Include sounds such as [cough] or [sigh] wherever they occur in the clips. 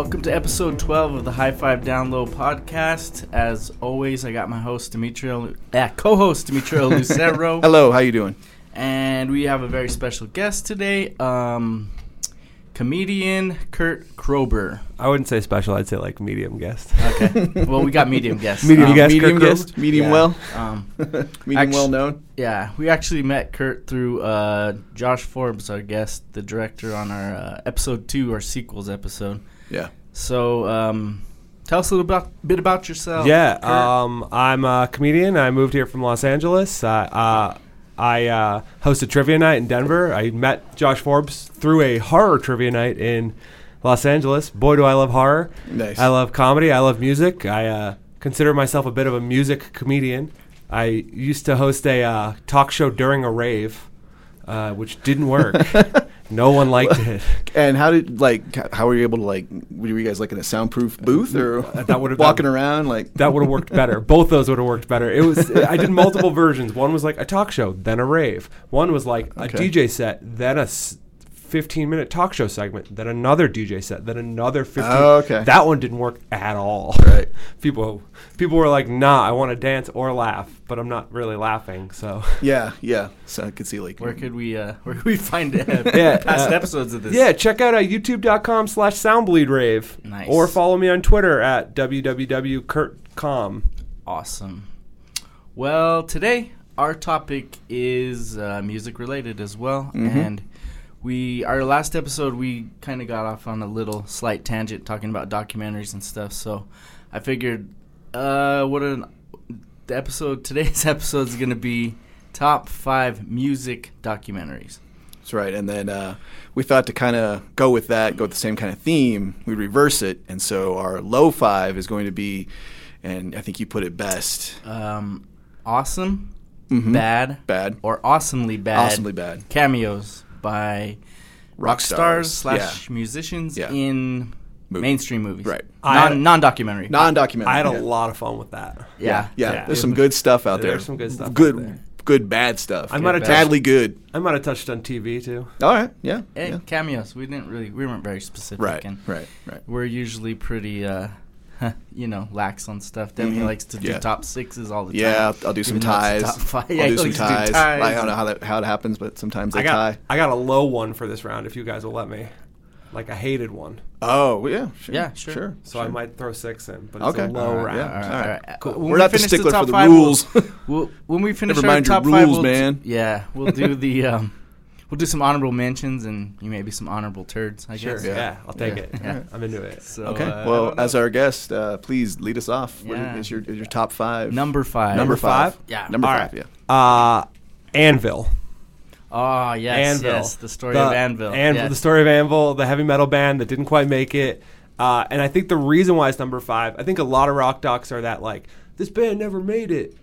right, welcome to episode 12 of the High Five Down Low podcast. As always, I got my host Demetrio, uh, co-host Demetrio [laughs] Lucero, Hello, how you doing? and we have a very special guest today, um, comedian Kurt Krober. I wouldn't say special. I'd say like medium guest. Okay, [laughs] well, we got medium guest. Medium Um, guest. medium Kirk guest, medium yeah. well, Um, [laughs] medium Actu- well known. yeah, we actually met Kurt through uh, Josh Forbes, our guest, the director on our uh, episode two, our sequels episode. Yeah. So, um, tell us a little about, bit about yourself. yeah, um, I'm a comedian. I moved here from Los Angeles. Uh, uh, I uh, host a trivia night in Denver. I met Josh Forbes through a horror trivia night in Los Angeles. Boy, do I love horror. Nice. I love comedy. I love music. I uh, consider myself a bit of a music comedian. I used to host a uh, talk show during a rave, uh, which didn't work. [laughs] no one liked it. [laughs] And how did like how were you able to like were you guys like in a soundproof booth or that would've- [laughs] walking around like That would have worked better. Both those would have worked better. It was [laughs] I did multiple versions. One was like a talk show, then a rave. One was like a Okay. DJ set, then a 15 minute talk show segment, then another DJ set, then another 15. Oh, okay. That one didn't work at all. Right. [laughs] People people were like, "Nah, I want to dance or laugh, but I'm not really laughing." So [laughs] yeah yeah so I could see like Where could we uh, [laughs] where could we find uh, Yeah, past uh, episodes of this? yeah, check out uh, youtube.com slash soundbleedrave. Nice. Or follow me on Twitter at www.kurtcom. Awesome. Well, today our topic is uh, music related as well, Mhm. and we our last episode we kind of got off on a little slight tangent talking about documentaries and stuff. So I figured, uh, what an the episode [laughs] today's episode is going to be top five music documentaries. That's right. And then uh, we thought to kind of go with that, go with the same kind of theme, we'd reverse it. And so our low five is going to be, and I think you put it best, Um, awesome, Mhm. bad, bad, or awesomely bad. awesomely bad. cameos by rock, Rock stars, stars, slash musicians Yeah. in Movie. mainstream movies. Right. I- Non non documentary. Non-documentary. I had a yeah. lot of fun with that. yeah. Yeah, Yeah. there's some good stuff out there. There's some good stuff out Good, there. good bad stuff. I might have badly good. I might have touched on TV too. All right. Yeah. And yeah. cameos. We didn't really we weren't very specific Right. and Right. Right. we're usually pretty uh [laughs] you know, lax on stuff. Demi Mhm. likes to do Yeah. top sixes all the time. Yeah, I'll, I'll do [laughs] some ties. top five. I'll Yeah, do he some likes to do ties. ties I don't know how that how it happens, but sometimes they I got tie. I got a low one for this round if you guys will let me. Like a hated one. Oh, well, yeah, sure. Yeah, sure. sure. So sure. I might throw six in, but it's Okay. a low All right, round. yeah. All right, All all right. right. Cool. When We're we not the finish stickler top for the five, we'll- rules. [laughs] We'll, when we finish Never our mind your top five, rules, we'll man. yeah, we'll do the um, we'll do some honorable mentions and you maybe some honorable turds. I Sure. guess. Yeah. Yeah. I'll take Yeah. it. Yeah. I'm into it. So, okay. uh, well, as our guest, uh, please lead us off. What Yeah. is your is your top five? number five. Number five. Yeah. Number All five. right. Yeah. Uh Anvil. Oh yes, Anvil. yes, the story The- of Anvil. Anvil, yes. the story of Anvil, the heavy metal band that didn't quite make it. Uh, and I think the reason why it's number five, I think a lot of rock docs are that like this band never made it.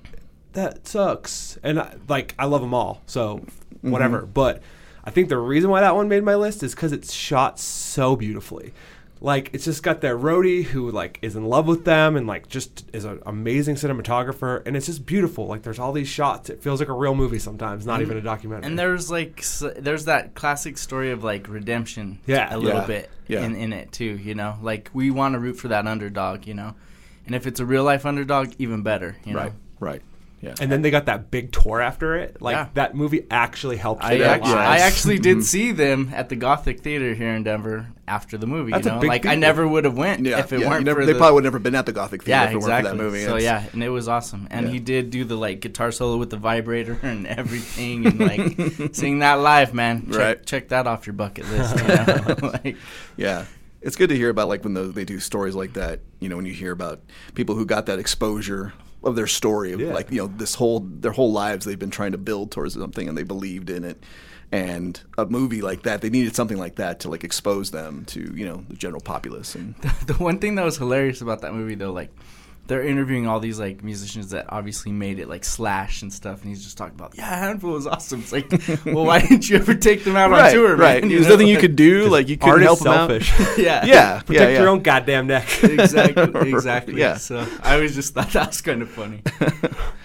That sucks. And I, like I love them all, so whatever. But I think the reason why that one made my list is because it's shot so beautifully. Like it's just got that roadie who like is in love with them and like just is an amazing cinematographer and it's just beautiful. Like there's all these shots. It feels like a real movie sometimes, not even a documentary. And there's like s- there's that classic story of like redemption. Yeah. a little Yeah. bit Yeah. in in it too. You know, like we want to root for that underdog. You know, and if it's a real life underdog, even better. You know? Right. Right. Yeah. And then they got that big tour after it. Like Yeah. that movie actually helped I, their act- lives. I actually did Mhm. see them at the Gothic Theater here in Denver after the movie. That's you a know, big like I never would have went yeah. if it yeah. weren't You never- for they the, probably would have never been at the Gothic Theater yeah, if it exactly. weren't for that movie. So It's- yeah, and it was awesome. And Yeah. he did do the like guitar solo with the vibrator [laughs] and everything, and like [laughs] seeing that live, man. Check, Right. check that off your bucket [laughs] list. You know? like, Yeah. It's good to hear about like when those, they do stories like that. You know, when you hear about people who got that exposure of their story of Yeah. like you know this whole their whole lives they've been trying to build towards something and they believed in it. And a movie like that, they needed something like that to like expose them to you know the general populace and [laughs] the one thing that was hilarious about that movie though, like they're interviewing all these like musicians that obviously made it, like Slash and stuff, and he's just talking about, yeah, Handful was awesome. It's like, [laughs] well, why didn't you ever take them out on tour, man? right. You There's know? nothing you could do. Like you couldn't Art is help them out. selfish. [laughs] yeah, Yeah, Protect yeah, yeah. your own goddamn neck. [laughs] exactly, exactly. Yeah. So I always just thought that was kind of funny.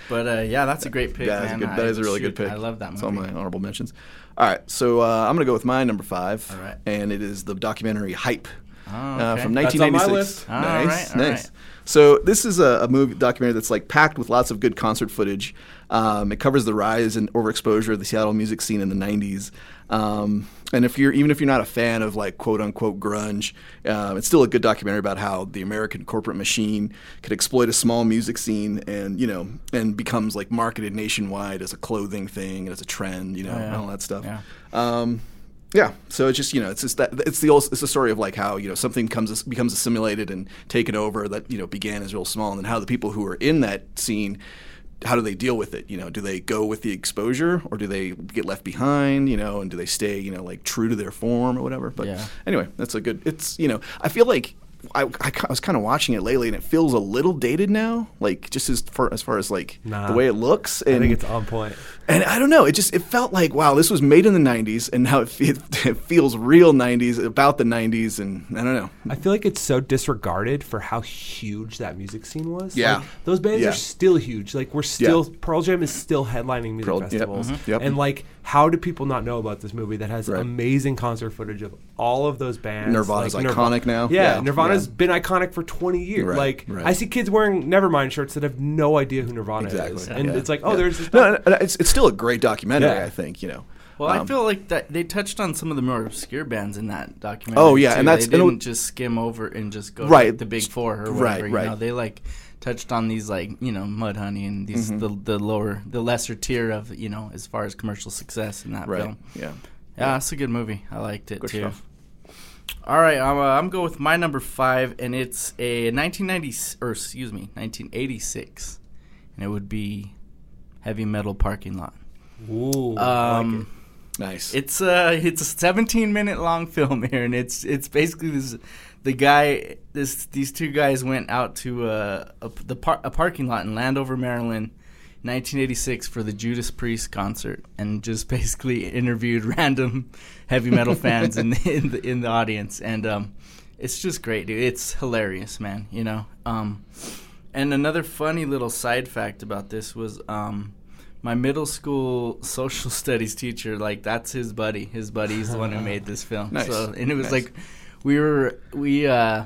But uh, yeah, that's a great pick, yeah, that's a man. good, I- that is a really shoot, good pick. I love that It's all my honorable mentions. All right, so uh, I'm gonna go with my number five. All right. and it is the documentary Hype. Oh, uh, okay. from That's on my 1996. list. Nice, right, all nice. So this is a, a movie documentary that's like packed with lots of good concert footage. Um, it covers the rise and overexposure of the Seattle music scene in the '90s. Um, and if you're even if you're not a fan of like quote unquote grunge, uh, it's still a good documentary about how the American corporate machine could exploit a small music scene and you know and becomes like marketed nationwide as a clothing thing and as a trend, you know, Oh, yeah. and all that stuff. Yeah. Um, yeah, so it's just you know it's just that it's the old, it's the story of like how you know something comes becomes assimilated and taken over that you know began as real small and then how the people who are in that scene how do they deal with it you know do they go with the exposure or do they get left behind you know and do they stay you know like true to their form or whatever but Yeah. anyway that's a good it's you know I feel like I, I, I was kind of watching it lately and it feels a little dated now like just as far as far as like Nah. the way it looks And I think it's on point. And I don't know. It just it felt like wow, this was made in the '90s, and now it, fe- [laughs] it feels real '90s about the '90s, and I don't know. I feel like it's so disregarded for how huge that music scene was. Yeah. Like, those bands Yeah. are still huge. Like we're still Pearl Jam is still headlining music Pearl- yep, festivals. mhm, yep. And like how do people not know about this movie that has Right. amazing concert footage of all of those bands? Nirvana's like, iconic now. Yeah, Yeah, Nirvana's yeah. been iconic for 20 years. Right, like right. I see kids wearing Nevermind shirts that have no idea who Nirvana Exactly. is. And Yeah. it's like, oh, Yeah. there's this no, no, no, it's it's still a great documentary. Yeah. I think you know. Well, I Um, feel like that they touched on some of the more obscure bands in that documentary. Oh, yeah, too. and that's- they didn't would- just skim over and just go Right. to the big four or Right, whatever. You right. know, they like touched on these like you know Mudhoney and these Mm-hmm. the the lower the lesser tier of you know as far as commercial success in that right. film. Yeah. Yeah, it's a good movie. I liked it Good too. stuff. All right, I'm, uh, I'm going with my number five, and it's a 1990 or excuse me, 1986, and it would be Heavy Metal Parking Lot. Ooh, I like Um, it. Nice. it's a it's a 17 minute long film [laughs] here, and it's it's basically this the guy this these two guys went out to uh, a the par- a parking lot in Landover, Maryland. 1986 for the Judas Priest concert, and just [laughs] basically interviewed random heavy metal fans in the, [laughs] in the in the audience, and um, it's just great, dude. It's hilarious, man. You know. Um, and another funny little side fact about this was um, my middle school social [laughs] studies teacher. Like that's his buddy. His buddy's the one who [laughs] made this film. Nice. So and it was Nice. like we were we uh,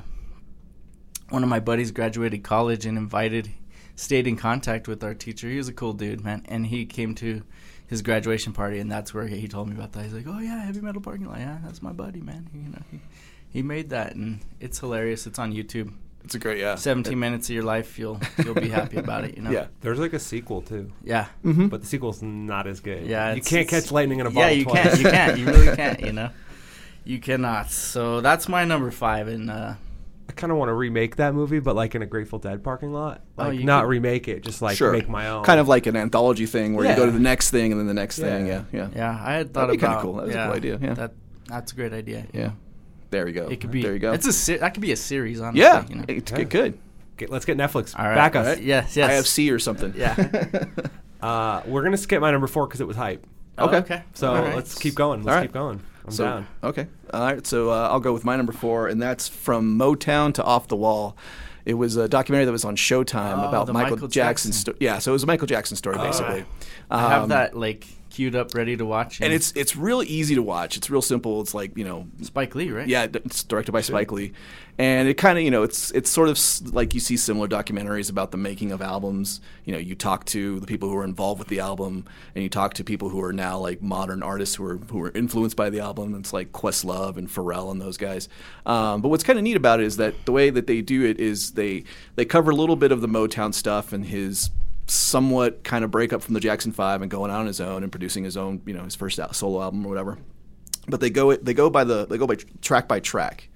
one of my buddies graduated college and invited stayed in contact with our teacher. He was a cool dude, man, and he came to his graduation party, and that's where he told me about that. He's like, "Oh yeah, heavy metal parking lot. Yeah, that's my buddy, man. You know, he, he made that, and it's hilarious. It's on YouTube. It's a great yeah. 17 minutes of your life, you'll you'll be happy about it. You know. [laughs] Yeah. There's like a sequel too, Yeah. Mm-hmm. but the sequel's not as good. Yeah, you can't catch lightning in a bottle. Yeah, bottle you twice. can't. You can't. You really can't. You know. [laughs] You cannot. So that's my number five, and uh, I kind of want to remake that movie, but like in a Grateful Dead parking lot. Oh, Like you not could- remake it, just like sure. make my own. Kind of like an anthology thing where you go to the next thing and then the next thing. Yeah. Yeah. Yeah. yeah, I had thought That'd be kinda about. cool. That was a yeah, cool idea, yeah. That that's a great idea. Yeah. There you go. It could be. There you go. It's a se- that could be a series. Honestly, yeah. You know? It, Yeah. it could. Get- let's get Netflix All right. back us. Right? Yes. Yes. IFC or something. Yeah. [laughs] Uh, we're gonna skip my number four because it was hype. Oh, Okay. okay. So All right. let's keep going. Let's All right. keep going. I'm so, down. Okay. All right. So uh, I'll go with my number four, and that's from Motown to Off the Wall. It was a documentary that was on Showtime Oh, about Michael, Michael Jackson. Jackson. sto- yeah, so it was a Michael Jackson story, basically. I have Um, that like queued up, ready to watch. and it's it's really easy to watch. It's real simple. It's like you know, Spike Lee, right? yeah, it's directed by Spike Lee, and it kind of you know it's it's sort of like you see similar documentaries about the making of albums. You know, you talk to the people who are involved with the album, and you talk to people who are now like modern artists who are who were influenced by the album. It's like Questlove and Pharrell and those guys. Um, but what's kind of neat about it is that the way that they do it is they they cover a little bit of the Motown stuff and his somewhat kind of breakup from the Jackson Five and going out on his own and producing his own you know his first solo album or whatever. But they go it they go by the they go by track by track.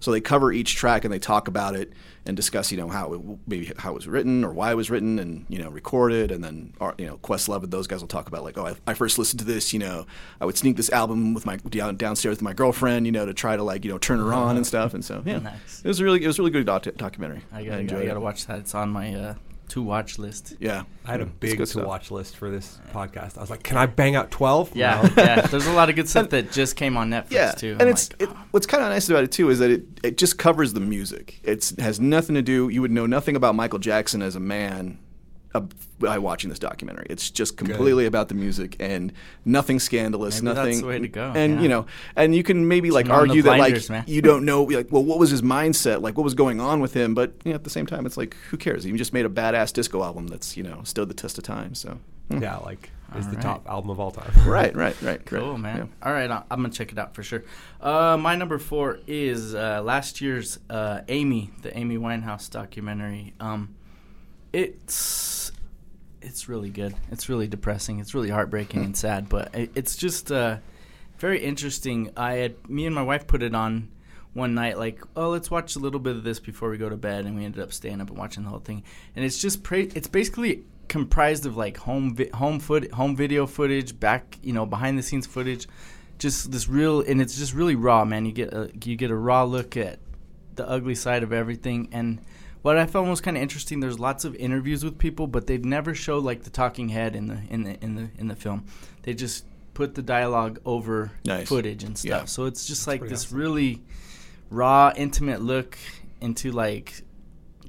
So they cover each track and they talk about it and discuss you know how it, maybe how it was written or why it was written and you know recorded and then you know Questlove and those guys will talk about like oh I, I first listened to this you know I would sneak this album with my down, downstairs with my girlfriend you know to try to like you know turn her on and stuff. And so yeah. Nice. it was a really it was a really good doc- documentary. I gotta, I enjoyed gotta it. watch that. It's on my uh, to watch list. yeah I had a big to stuff. watch list for this podcast. I was like, can I bang out twelve? Yeah, yeah. There's a lot of good [laughs] stuff that just came on Netflix yeah, too. and I'm it's like, it, oh. what's kind of nice about it too is that it, it just covers the music. It's has nothing to do. You would know nothing about Michael Jackson as a man uh, by watching this documentary. It's just completely about the music and nothing scandalous, Maybe that's nothing. the way to go, And yeah. you know, and you can maybe like Turn on argue that like man. you don't know, like, well, what was his mindset? Like, what was going on with him? But you know, at the same time, it's like, who cares? He just made a badass disco album that's you know stood the test of time. So. hmm. Yeah, like is the Alright. top album of all time. [laughs] Right, right, right. correct. Cool, man. Yeah. All right, I- I'm gonna check it out for sure. Uh, my number four is uh, last year's uh, Amy, the Amy Winehouse documentary. Um, it's it's really good. It's really depressing. It's really heartbreaking and sad, but it, it's just uh, very interesting. I had me and my wife put it on one night, like, oh, let's watch a little bit of this before we go to bed, and we ended up staying up and watching the whole thing. And it's just pra- it's basically comprised of like home vi- home foot home video footage, back you know behind the scenes footage, just this real and it's just really raw, man. You get a you get a raw look at the ugly side of everything and. What I found was kind of interesting. There's lots of interviews with people, but they'd never show like the talking head in the in the in the in the film. They just put the dialogue over Nice. footage and stuff. Yeah. So it's just like this awesome. really raw, intimate look into like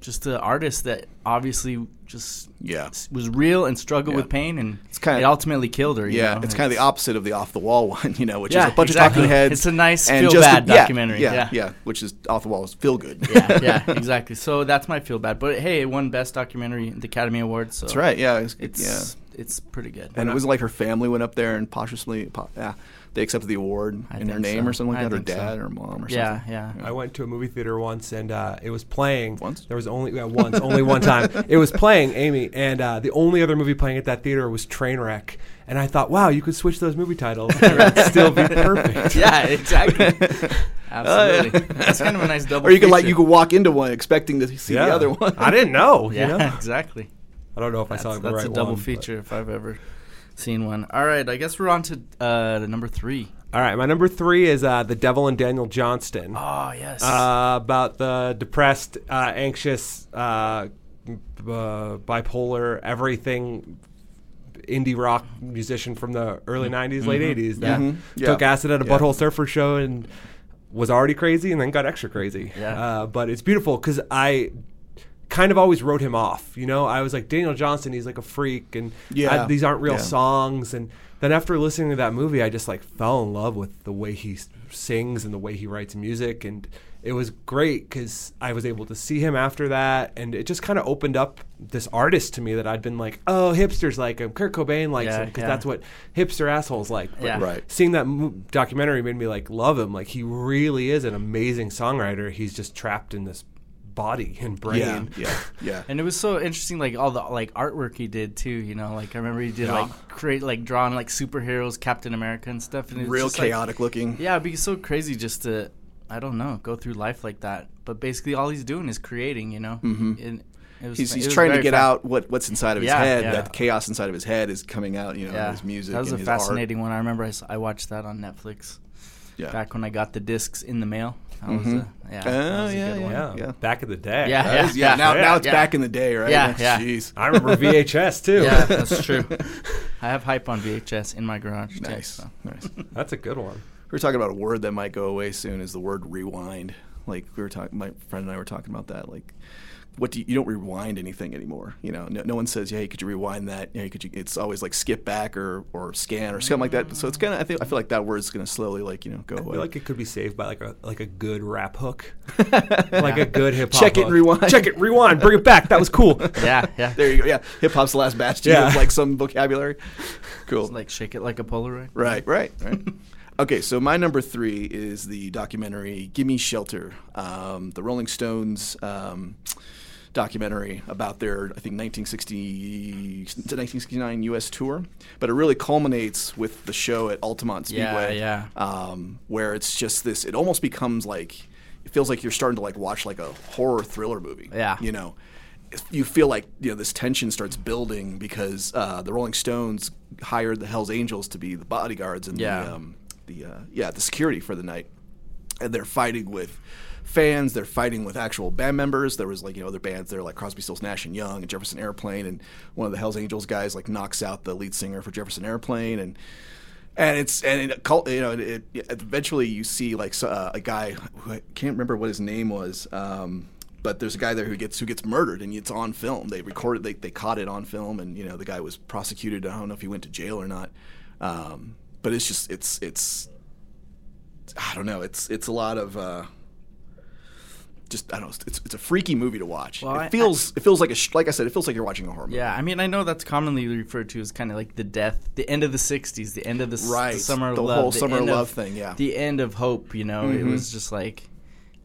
just an artist that obviously just Yeah. was real and struggled Yeah. with pain, and It's kinda- it ultimately killed her. you Yeah, know? it's kind of the opposite of the off the wall [laughs] one, you know, which Yeah, is a bunch exactly. of talking heads. It's a nice feel bad a- documentary, Yeah, yeah. yeah, which is off the walls feel good. yeah, [laughs] yeah, exactly. So that's my feel bad. But hey, it won Best Documentary at the Academy Awards. So That's right. Yeah, it's, It's yeah. It's pretty good. And it was like her family went up there and posthumously, po- yeah, they accepted the award I in their name so. or something like I that, or think so. dad or mom or yeah, something. yeah. I went to a movie theater once and uh, it was playing. Once? There was only yeah, once, only one time. [laughs] It was playing Amy, and uh, the only other movie playing at that theater was Trainwreck. And I thought, wow, you could switch those movie titles [laughs] and it'd still be perfect. [laughs] yeah, exactly. Absolutely. That's kind of a nice double. Or you can like you could walk into one expecting to see Yeah. the other one. I didn't know. Yeah, You know? exactly. I don't know if I saw That's, the that's right a double one, but- feature if I've ever seen one. All right, I guess we're on to uh, number three. All right, my number three is uh, The Devil and Daniel Johnston. Oh yes. uh, about the depressed, uh, anxious, uh, uh, bipolar, everything indie rock musician from the early 90s, late 80s that Mhm. Yeah. took acid at a Yeah. Butthole Surfer show and was already crazy and then got extra crazy. Yeah. Uh, but it's beautiful because I kind of always wrote him off. You know, I was like, Daniel Johnston, he's like a freak and Yeah. I- these aren't real Yeah. songs. And then after listening to that movie, I just like fell in love with the way he sings and the way he writes music. And it was great because I was able to see him after that. And it just kind of opened up this artist to me that I'd been like, oh, hipsters like him. Kurt Cobain likes Yeah, him because yeah. that's what hipster assholes like. But Yeah. Right. seeing that mo- documentary made me like love him. Like he really is an amazing songwriter. He's just trapped in this body and brain. Yeah, yeah, yeah. [laughs] And it was so interesting, like all the like artwork he did too. You know, like I remember he did Yeah. like create like drawing like superheroes, Captain America and stuff. And it was Real just, like- chaotic looking. yeah, it'd be so crazy just to, I don't know, go through life like that. But basically, all he's doing is creating. You know, Mhm. and it was, He's, he's trying to get fa- out what, what's inside of his Yeah, head. yeah. That chaos inside of his head is coming out. You know, Yeah, his music. that was a his art. fascinating one. I remember I, I, watched that on Netflix Yeah. back when I got the discs in the mail. That was Mhm. a, yeah, Oh, a yeah, good one. Yeah, Yeah. back in the day. Yeah. That is- yeah, now, yeah, now it's yeah. back in the day, right? Yeah, yeah. Jeez. I remember [laughs] VHS too. Yeah, [laughs] that's true. I have hype on VHS in my garage. too, Nice, so. nice. [laughs] That's a good one. We were talking about a word that might go away soon. Is the word rewind? Like we were talking, my friend and I were talking about that. Like, what do you, you don't rewind anything anymore? You know, no, no one says, "Hey, could you rewind that?" Hey, could you? It's always like skip back or or scan or something like that. So it's kind of I think I feel like that word's gonna slowly like you know go I away. feel like it could be saved by like a like a good rap hook, [laughs] like a good hip hop. Check it, hook. rewind. Check it, rewind, bring it back. That was cool. [laughs] Yeah, yeah. there you go. Yeah, hip hop's the last bastion Yeah. of like some vocabulary. Cool. It's like shake it like a Polaroid. Right, right, right. [laughs] okay, so my number three is the documentary "Gimme Shelter," um, the Rolling Stones um, documentary about their, I think, 1960 to 1969 U.S. tour. But it really culminates with the show at Altamont Yeah, Speedway, yeah. Um, where it's just this. It almost becomes like it feels like you're starting to like watch like a horror thriller movie. Yeah. you know you feel like you know this tension starts building because uh, the Rolling Stones hired the Hell's Angels to be the bodyguards and Yeah. the um, the uh, yeah the security for the night, and they're fighting with fans. They're fighting with actual band members. There was like you know other bands there like Crosby, Stills, Nash and Young and Jefferson Airplane, and one of the Hell's Angels guys like knocks out the lead singer for Jefferson Airplane and. And it's and it, you know it, it, eventually you see like uh, a guy who I can't remember what his name was. Um, but there's a guy there who gets who gets murdered, and it's on film. They recorded, they they caught it on film, and you know the guy was prosecuted. I don't know if he went to jail or not, um, but it's just it's it's I don't know. It's it's a lot of. Uh, just I don't know. It's, it's a freaky movie to watch. Well, it I- feels it feels like a sh- like I said. It feels like you're watching a horror movie. Yeah, I mean, I know that's commonly referred to as kind of like the death, the end of the '60s, the end of the, Right, the summer the love, whole summer love of- thing, yeah. the end of hope. You know, it Mhm. was just like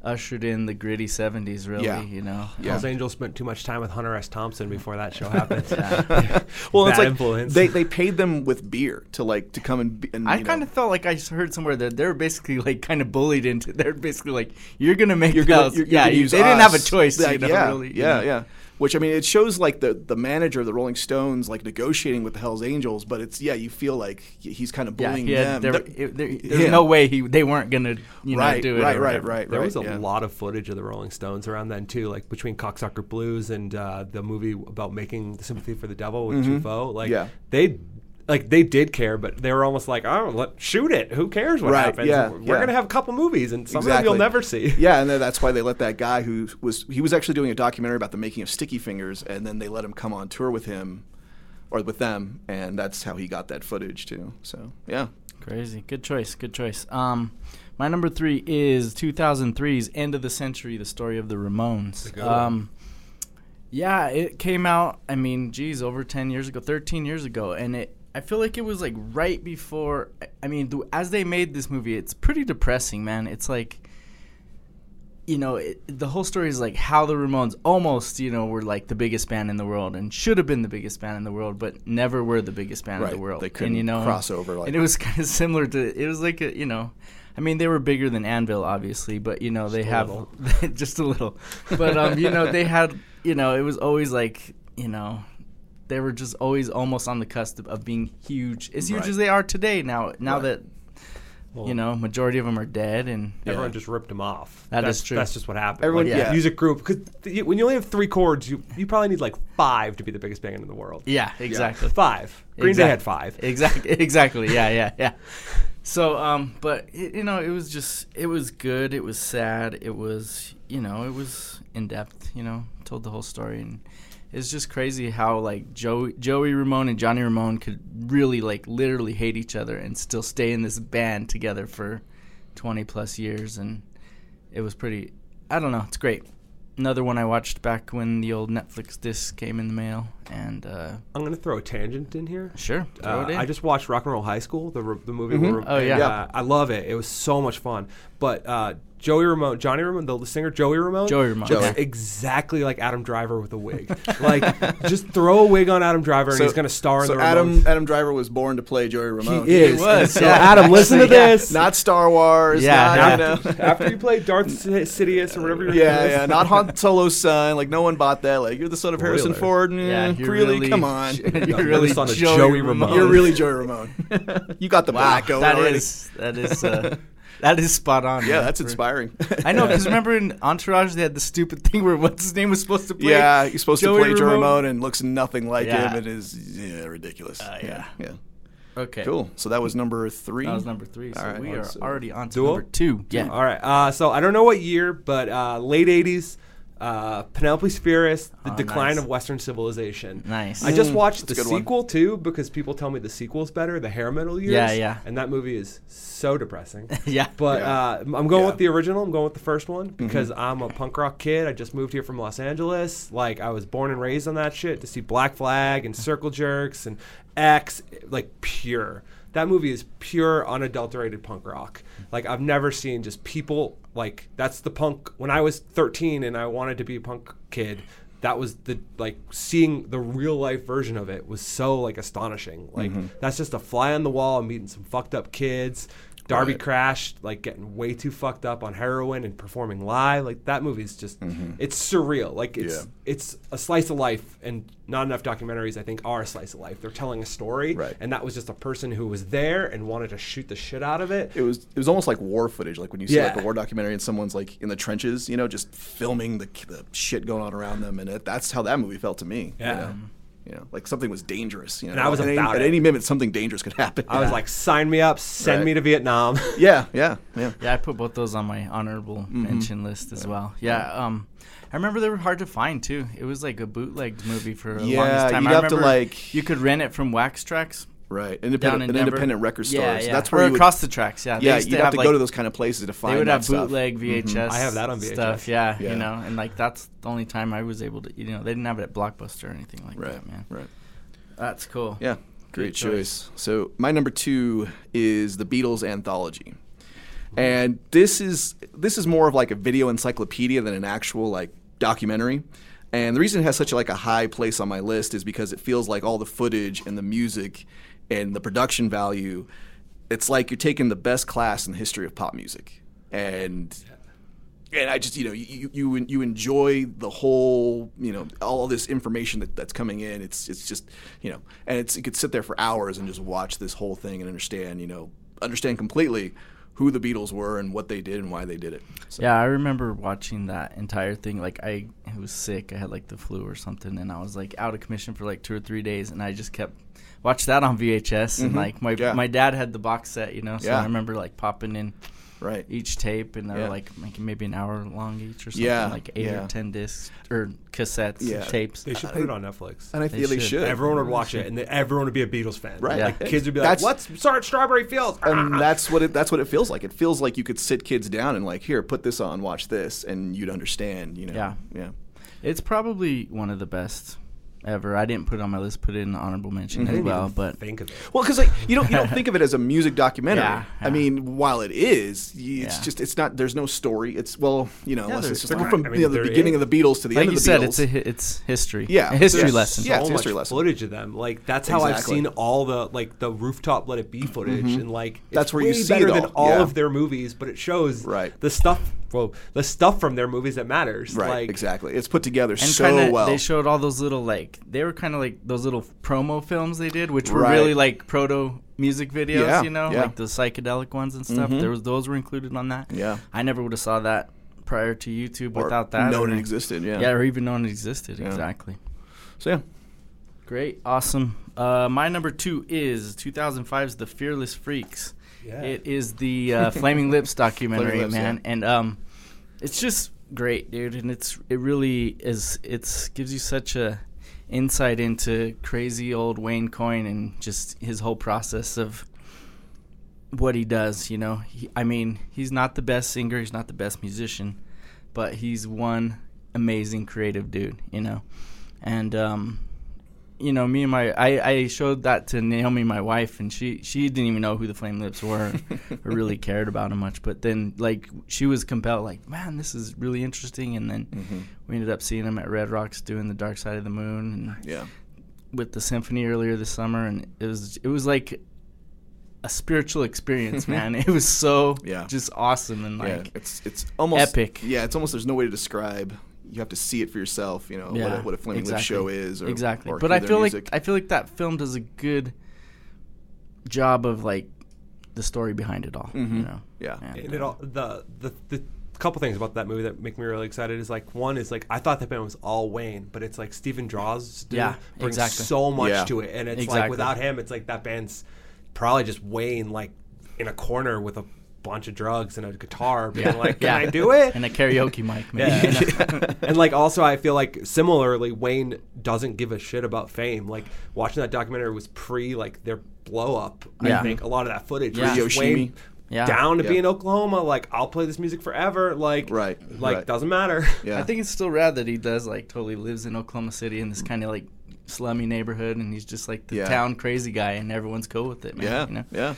ushered in the gritty '70s. Really, Yeah. you know. Yeah. Hells Angels spent too much time with Hunter S. Thompson before that show happened. [laughs] [laughs] well, it's like influence. they they paid them with beer to like to come and. Be, and I kind of felt like I heard somewhere that they're basically like kind of bullied into. They're basically like, "You're gonna make you're the gonna, house." you're, yeah, gonna you- use they didn't have a choice. Like, you know, yeah, really, you yeah, know? yeah. Which I mean, it shows like the the manager of the Rolling Stones like negotiating with the Hell's Angels, but it's yeah, you feel like he's kind of bullying he had, them. there, They're- it, there, [laughs] there's yeah. no way he they weren't gonna you know right, do it. right, or right, right, There was a yeah. lot of footage of the Rolling Stones around then too, like between Cocksucker Blues and uh, the movie about making the Sympathy for the Devil with Truffaut. Like Mm-hmm. Yeah. they, like they did care, but they were almost like, "Oh, let shoot it. Who cares what Right, happens? yeah, We're yeah. gonna have a couple movies, and some of them you'll never see." Yeah, and [laughs] then that's why they let that guy who was he was actually doing a documentary about the making of Sticky Fingers, and then they let him come on tour with him, or with them, and that's how he got that footage too. So yeah, Crazy. Good choice. Good choice. Um, my number three is 2003's End of the Century: The Story of the Ramones. Um, yeah, it came out. I mean, geez, over 10 years ago, 13 years ago, and it. I feel like it was like right before. I- mean, th- as they made this movie, it's pretty depressing, man. It's like. You know, it, the whole story is like how the Ramones almost, you know, were like the biggest band in the world and should have been the biggest band in the world, but never were the biggest band right. in the world. They and, couldn't you know, cross over like and it was [laughs] kind of similar to it was like a you know i mean they were bigger than anvil obviously but you know they Just a have [laughs] just a little but um you know they had you know it was always like you know they were just always almost on the cusp of, of being huge as huge Right. as they are today now now Right. that Well, you know majority of them are dead and Everyone Yeah. just ripped them off. That that's, is true. That's just what happened. Everyone- like, yeah. music group because when you only have three chords, you you probably need like five to be the biggest band in the world. yeah exactly Five. Green Day had five. Exactly. [laughs] Exactly. Yeah. Yeah. Yeah. So, um, but it, you know, it was just, it was good. It was sad. It was, you know, it was in depth. You know, told the whole story, and it's just crazy how like Joey, Joey Ramone and Johnny Ramone could really like literally hate each other and still stay in this band together for twenty plus years, and it was pretty. I don't know. It's great. Another one I watched back when the old Netflix disc came in the mail, and uh, I'm gonna throw a tangent in here. sure, Uh, in. I just watched Rock and Roll High School, the the movie. Mhm. Where, Oh, yeah. Yeah. I love it. It was so much fun. But uh, Joey Ramone, Johnny Ramone, the singer Joey Ramone, Joey Ramone, looks yeah. exactly like Adam Driver with a wig. [laughs] like, just throw a wig on Adam Driver, and So- he's gonna star in so the Adam Ramones. Adam Driver was born to play Joey Ramone. He is. was, So yeah. Adam, [laughs] listen to Actually, yeah. this. not Star Wars. Yeah, not, you after, know. after you play Darth Sidious or whatever. Your Yeah, yeah, not Han Solo's son. Like no one bought that. Like you're the son of Harrison Spoiler. Ford. Yeah, Mm, you're really? really- Come on. [laughs] you're You're really the son of Joey, Joey Ramone. Ramone. You're really Joey Ramone. you got the wow. black going That already. is that is uh, [laughs] that is spot on. yeah, man, that's inspiring. [laughs] I know because [laughs] remember in Entourage they had the stupid thing where what's his name was supposed to play. Yeah, he's supposed Joey to play Joey Ramone. Ramone and looks nothing like Yeah. him and is yeah, ridiculous. Uh, yeah. yeah. Okay. Cool. So that was number three. That was number three. So All right, we let's, are already on to Duel? number two. Yeah. All right. Uh, so I don't know what year, but uh, late '80s. Uh, Penelope Spheeris, The Oh, Decline nice. of Western Civilization. Nice. I just Mm, watched the that's a good one. sequel too because people tell me the sequel's better, the hair metal years. Yeah, yeah. And that movie is so depressing. [laughs] yeah. But Yeah. uh, I'm going Yeah. with the original. I'm going with the first one Mm-hmm. because I'm a punk rock kid. I just moved here from Los Angeles. Like I was born and raised on that shit to see Black Flag and Circle Jerks and X, like pure. That movie is pure unadulterated punk rock. Like I've never seen just people like that's the punk. When I was 13 and I wanted to be a punk kid, that was the like seeing the real life version of it was so like astonishing. Like Mm-hmm. that's just a fly on the wall, meeting some fucked up kids. Darby Right. Crash, like getting way too fucked up on heroin and performing live. Like that movie's just it's surreal. Like it's Mm-hmm. Yeah. it's a slice of life and not enough documentaries I think are a slice of life. They're telling a story Right. and that was just a person who was there and wanted to shoot the shit out of it. It was it was almost like war footage, like when you see like a war documentary and someone's like in the trenches, you know, just filming the, the shit going on around them, and it, that's how that movie felt to me. you Yeah. know? You know, like something was dangerous. You know, And I was at, any, about at any minute something dangerous could happen. I was like, [laughs] sign me up, send Right. me to Vietnam. [laughs] yeah, yeah, yeah. Yeah, I put both those on my honorable Mm-hmm. mention list as well. Yeah, um, I remember they were hard to find too. It was like a bootlegged movie for a Yeah, longest time. you'd I have to, like- you could rent it from Wax Trax Right, down independent, in an Denver. independent record stores. Yeah, yeah. That's or where you would, across the tracks. Yeah, yeah, you'd to have to like, go to those kind of places to find. They would that have stuff. bootleg mm-hmm. VHS. I have that on Stuff, VHS. yeah, Yeah. you know, and like that's the only time I was able to. You know, they didn't have it at Blockbuster or anything like Right, that, man. right. That's cool. Yeah, Good great choice. choice. So my number two is the Beatles anthology, and this is this is more of like a video encyclopedia than an actual like documentary. And the reason it has such a, like a high place on my list is because it feels like all the footage and the music and the production value. It's like you're taking the best class in the history of pop music, and and I just you know you you you enjoy the whole you know all this information that, that's coming in. It's it's just you know and it's you could sit there for hours and just watch this whole thing and understand you know understand completely who the Beatles were and what they did and why they did it. So, Yeah, I remember watching that entire thing. Like I, I was sick. I had like the flu or something, and I was like out of commission for like two or three days, and I just kept watched that on VHS. And Mhm. like my Yeah. my dad had the box set, you know, so Yeah. I remember like popping in right. each tape, and they're Yeah. like making maybe an hour long each or something, Yeah, like eight yeah. or ten discs or cassettes, Yeah. tapes. They should put it on Netflix. And I feel they should. should. Everyone would watch it, and then everyone would be a Beatles fan. Right. Yeah. Like kids would be like, That's- "What's Start Strawberry Fields?" and that's what it that's what it feels like. It feels like you could sit kids down and like, here, put this on, watch this, and you'd understand. You know. Yeah. Yeah. It's probably one of the best ever. I didn't put it on my list, put it in the honorable mention Mm-hmm. as well, but Think of it. Well, because like you don't you don't [laughs] think of it as a music documentary. Yeah, I yeah. mean, while it is, y- it's Yeah. just it's not. There's no story. It's well, you know, Yeah, unless there's- it's just there- from I mean, you know, the there beginning is. of the Beatles to the like end you of the said, Beatles. it's a hi- it's history. Yeah, a history yes. lesson. Yeah, it's a history much lesson. footage of them. Like that's how Exactly. I've seen all the like the rooftop Let It Be footage, and like it's That's where you way see better it than all. all Yeah. of their movies. But it shows Right. the stuff. Well, the stuff from their movies that matters. right, Like, exactly. It's put together and so kinda, well. they showed all those little like they were kind of like those little promo films they did, which were Right. really like proto music videos, Yeah, you know, yeah. like the psychedelic ones and stuff. Mhm. There was those were included on that. yeah, I never would have saw that prior to YouTube or without that. known or- it existed. Yeah. Yeah, or even known it existed. Yeah. Exactly. So yeah, Great, awesome. Uh, my number two is 2005's The Fearless Freaks. Yeah. It is the uh, Flaming [laughs] Lips documentary, Flaming Lips, man, and um, it's just great, dude. And it's it really is. It's gives you such a insight into crazy old Wayne Coyne and just his whole process of what he does. You know, he, I mean, he's not the best singer, he's not the best musician, but he's one amazing creative dude. You know, and um, you know, me and my I, I showed that to Naomi, my wife, and she she didn't even know who the Flame Lips were [laughs] or really cared about them much. But then like she was compelled, like, man, this is really interesting. And then Mhm. we ended up seeing them at Red Rocks doing the Dark Side of the Moon and yeah, with the symphony earlier this summer, and it was it was like a spiritual experience, [laughs] man. It was so Yeah. just awesome and yeah. like It's it's almost epic. Yeah, it's almost there's no way to describe. You have to see it for yourself. You know what, a, what a Flaming Lips exactly. show is. Or, exactly. or But I feel music. like I feel like that film does a good job of like the story behind it all. You Mhm. know, yeah. And, And it all the the the couple things about that movie that make me really excited is like one is like I thought that band was all Wayne, but it's like Steven Drozd dude, Yeah, brings exactly. so much Yeah. to it, and it's Exactly. like without him, it's like that band's probably just Wayne like in a corner with a bunch of drugs and a guitar, being Yeah. like, "Can Yeah. I do it?" and a karaoke mic, man. Yeah. you [laughs] [laughs] and like also I feel like similarly Wayne doesn't give a shit about fame. Like watching that documentary was pre like their blow up. Yeah. I think a lot of that footage Yeah. was. Wayne Yeah. down to Yeah. be in Oklahoma. Like I'll play this music forever. Like Right, like right. doesn't matter. [laughs] Yeah. I think it's still rad that he does like totally lives in Oklahoma City in this kind of like slummy neighborhood, and he's just like the Yeah. town crazy guy, and everyone's cool with it, man. Yeah, you know? yeah.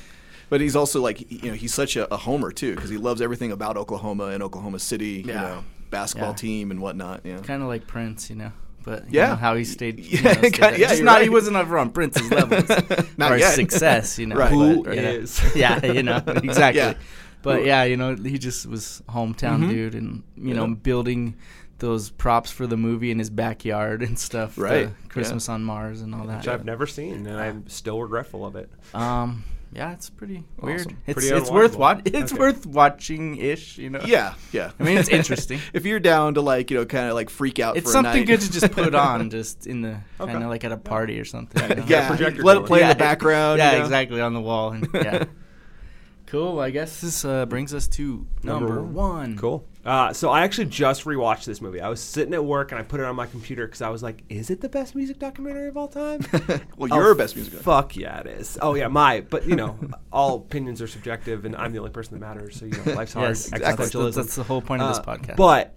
But he's also like you know he's such a, a homer too because he loves everything about Oklahoma and Oklahoma City. You know, basketball Yeah. team and whatnot. Yeah. kind of like Prince, you know. But you Yeah. know, how he stayed, [laughs] you Yeah, know, stayed kinda- yeah, just you're not he wasn't ever on Prince's [laughs] levels Not or yet. success, you know. Right. Who but, you know. yeah, you know [laughs] exactly. Yeah. But yeah, you know, he just was hometown Mhm. dude, and you know, Yeah. building those props for the movie in his backyard and stuff. the Right, Christmas on Mars and all that. Which I've never seen, and I'm still regretful of it. Um, yeah, it's pretty weird. Awesome. It's Pretty it's worth unwatchable. wa- It's Okay. worth watching ish. You know. Yeah, yeah. [laughs] I mean, it's interesting. [laughs] if you're down to like you know kind of like freak out It's for a something night. good to just put on, [laughs] just in the Okay. kind of like at a party or something. you know? yeah, projector let it going. play in the background. Yeah, you know? exactly on the wall. And, yeah. cool. I guess this uh, brings us to number, Number one. Cool. Uh, so I actually just rewatched this movie. I was sitting at work and I put it on my computer because I was like, "Is it the best music documentary of all time?" [laughs] Well, Oh, your best music. Documentary. Fuck yeah, it is. Oh yeah, my. But you know, [laughs] all opinions are subjective, and I'm the only person that matters. So you know, life's hard. Yes, exactly. That's, Existentialism. that's the whole point of this Uh, podcast. But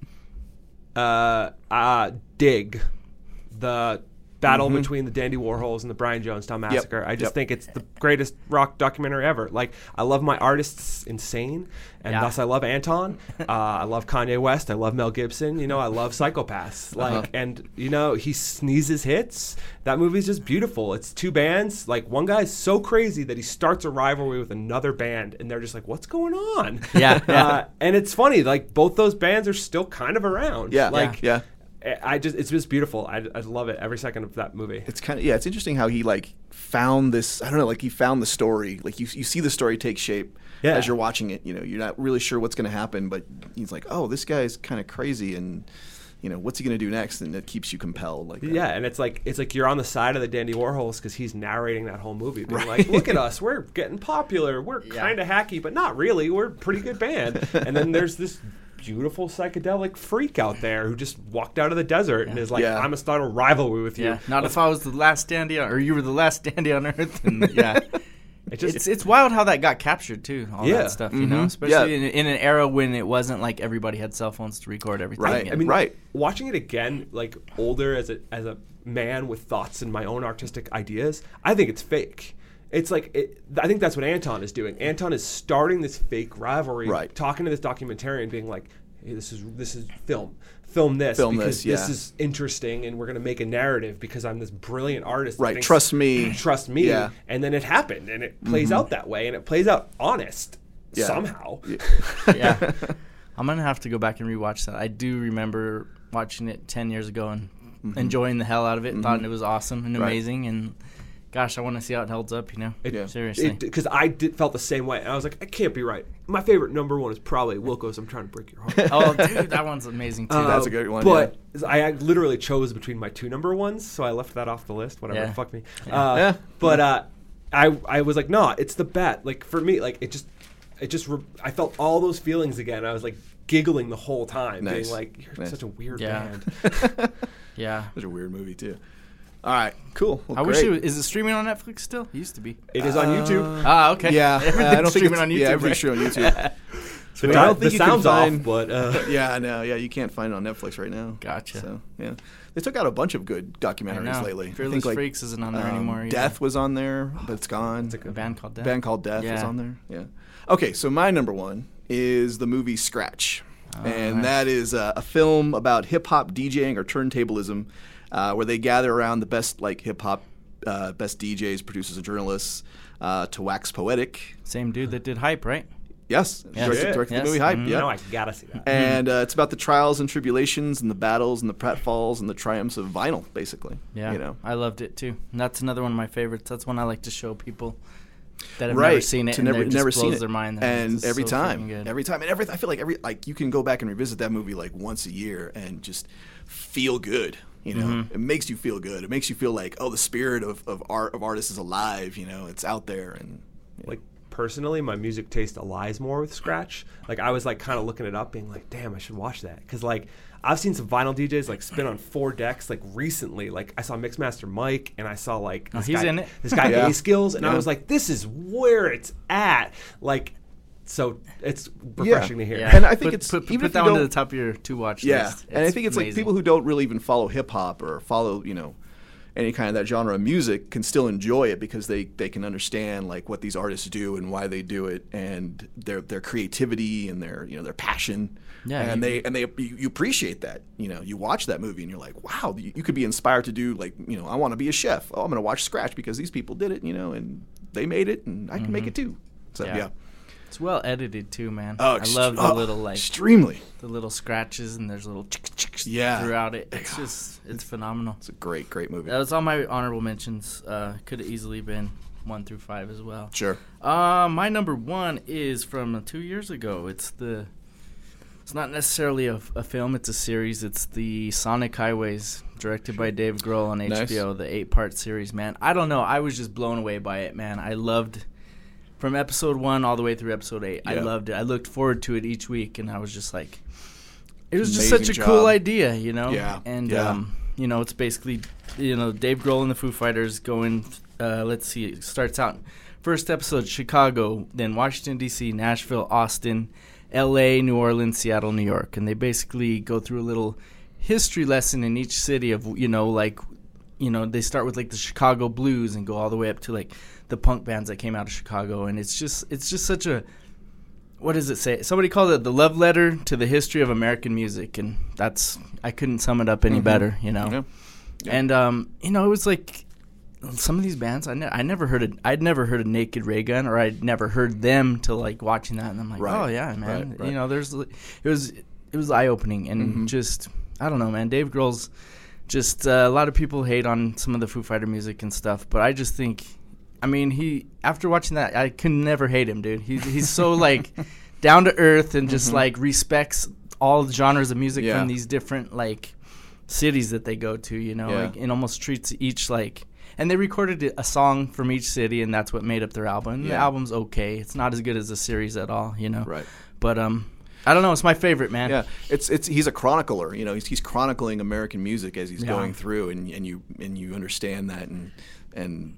uh, uh, dig the battle between the Dandy Warhols and the Brian Jonestown Massacre. I just Mm-hmm. Yep. think it's the greatest rock documentary ever. Like I love my artists insane, and Yeah. thus I love Anton. [laughs] uh, I love Kanye West. I love Mel Gibson. You know, I love Psychopaths. Like, Uh-huh. and you know, he sneezes hits. That movie's just beautiful. It's two bands. Like one guy is so crazy that he starts a rivalry with another band, and they're just like, "What's going on?" Yeah, yeah. Uh, and it's funny. Like both those bands are still kind of around. Yeah, Like yeah. I just it's just beautiful. I, I love it every second of that movie. It's kind of yeah. It's interesting how he like found this. I don't know. Like he found the story. Like you you see the story take shape Yeah. as you're watching it. You know, you're not really sure what's going to happen, but he's like, oh, this guy's kind of crazy, and you know, what's he going to do next? And it keeps you compelled. Like that. Yeah, and it's like it's like you're on the side of the Dandy Warhols because he's narrating that whole movie, being Right. like, "Look at us, we're getting popular. We're Yeah. kind of hacky, but not really. We're a pretty good band." [laughs] and then there's this beautiful psychedelic freak out there who just walked out of the desert and is like, Yeah. "I'm gonna start a rivalry with you." yeah, not if I was the last dandy on, or you were the last dandy on Earth. And [laughs] yeah, It just it's it's wild how that got captured too. All Yeah. that stuff, you know, Mhm. especially Yeah. in, in an era when it wasn't like everybody had cell phones to record everything. Right. yet. I mean, Right. Watching it again, like older as a as a man with thoughts and my own artistic ideas, I think it's fake. It's like it, I think that's what Anton is doing. Anton is starting this fake rivalry, Right. talking to this documentarian, being like, "Hey, this is this is film." Film this Film because this, yeah. is interesting, and we're gonna make a narrative because I'm this brilliant artist. Right, thinks- trust me. [clears throat] trust me. Yeah. And then it happened, and it plays out that way, and it plays out honest Yeah. somehow. yeah. [laughs] [laughs] I'm gonna have to go back and rewatch that. I do remember watching it ten years ago and enjoying the hell out of it. And thought it was awesome and Mm-hmm. Right. amazing. And gosh, I want to see how it holds up. You know, It- Yeah. seriously. because I did, felt the same way. And I was like, I can't be right. My favorite number one is probably Wilco's "I'm Trying to Break Your Heart." [laughs] oh, dude, that one's amazing too. That's Uh, a good one, But I I literally chose between my two number ones, so I left that off the list. Whatever, Yeah. fuck me. Uh, Yeah. But uh, I I was like, no, it's the bet. Like for me, like it just it just re- I felt all those feelings again. I was like giggling the whole time, Nice. being like, you're Nice. such a weird Yeah. band. [laughs] yeah. Such a weird movie too. All right, cool. Well, I wish great. it was, is it streaming on Netflix still? It used to be. It is on YouTube. Ah, okay. Yeah, uh, [laughs] Everything's I don't think streaming it's, on YouTube. Yeah, right? everything's streaming on [laughs] YouTube. So I don't think the you can sounds find- off, but uh, [laughs] yeah, I know. Yeah, you can't find it on Netflix right now. Gotcha. So yeah, they took out a bunch of good I documentaries know. lately. I Fearless think, like, Freaks isn't on there um, anymore. either. Death was on there, but it's gone. It's A band called Death. band called Death was on there. Yeah. Okay, so my number one is the movie Scratch, and nice. that is uh, a film about hip hop DJing or turntablism, uh, where they gather around the best like hip hop, uh, best DJs, producers, and journalists uh, to wax poetic. Same dude that did Hype, right? Yes, Yes. directed, directed Yes. the movie Hype. Mhm. Yeah. now I gotta see that. And uh, it's about the trials and tribulations and the battles and the pratfalls and the triumphs of vinyl, basically. Yeah. You know. I loved it too. And that's another one of my favorites. That's one I like to show people that have right. never seen it to and never, they're just never blows seen it. their mind. and every so time, good. every time, and every I feel like every like you can go back and revisit that movie like once a year and just feel good. You know, Mm-hmm. it makes you feel good. It makes you feel like oh, the spirit of, of art of artists is alive. You know, it's out there and you know. like personally my music taste aligns more with scratch like i was like kind of looking it up being like damn i should watch that because like i've seen some vinyl djs like spin on four decks like recently like i saw mixmaster mike and i saw like Oh, this he's guy, in it. this guy [laughs] Yeah. a skills and i was like this is where it's at like so it's refreshing to hear Yeah. And I think put, it's- put, put, even put if you that one to the top of your to watch Yeah, list. and I think it's like people who don't really even follow hip hop or follow you know any kind of that genre of music can still enjoy it because they they can understand like what these artists do and why they do it and their their creativity and their you know their passion. Yeah, and you- they and they you, you appreciate that. You know, you watch that movie and you're like, wow, you, you could be inspired to do like you know, I want to be a chef. Oh, I'm going to watch Scratch because these people did it. You know, and they made it, and I can make mm-hmm. it too. So Yeah. yeah. It's well edited too, man. Oh, I love the oh, little like extremely. the little scratches and there's little chick chicks Yeah. throughout it. It's just it's phenomenal. It's a great, great movie. That was all my honorable mentions. Uh, could have easily been one through five as well. Sure. Uh, my number one is from two years ago. It's the. It's not necessarily a, a film. It's a series. It's the Sonic Highways, directed by Dave Grohl on Nice. HBO. The eight-part series, man. I don't know. I was just blown away by it, man. I loved from episode one all the way through episode eight. I loved it. I looked forward to it each week, and I was just like, it was just Amazing such a job. cool idea, you know. Yeah, And yeah. um, you know, it's basically you know Dave Grohl and the Foo Fighters going. Uh, let's see, it starts out first episode Chicago, then Washington D.C., Nashville, Austin, L.A., New Orleans, Seattle, New York, and they basically go through a little history lesson in each city of you know like you know they start with like the Chicago blues and go all the way up to like the punk bands that came out of Chicago, and it's just it's just such a what does it say? Somebody called it the love letter to the history of American music, and that's I couldn't sum it up any better, you know. Yeah. Yeah. And um, you know, it was like some of these bands I, ne- I never heard of, I'd never heard of Naked Raygun, or I'd never heard them till like watching that, and I'm like, Right. oh yeah, man. Right, right. You know, there's it was it was eye opening and Mhm. just I don't know, man. Dave Grohl's just uh, a lot of people hate on some of the Foo Fighter music and stuff, but I just think, I mean, he after watching that, I can never hate him, dude. He's he's so [laughs] like down to earth and just like respects all the genres of music Mm-hmm. Yeah. from these different like cities that they go to, you know, Yeah. like and almost treats each like. And they recorded a song from each city, and that's what made up their album. And The album's okay. It's not as good as the series at all, you know. Right. But um, I don't know. It's my favorite, man. Yeah, it's it's he's a chronicler. You know, he's, he's chronicling American music as he's Yeah. going through, and, and you and you understand that, and and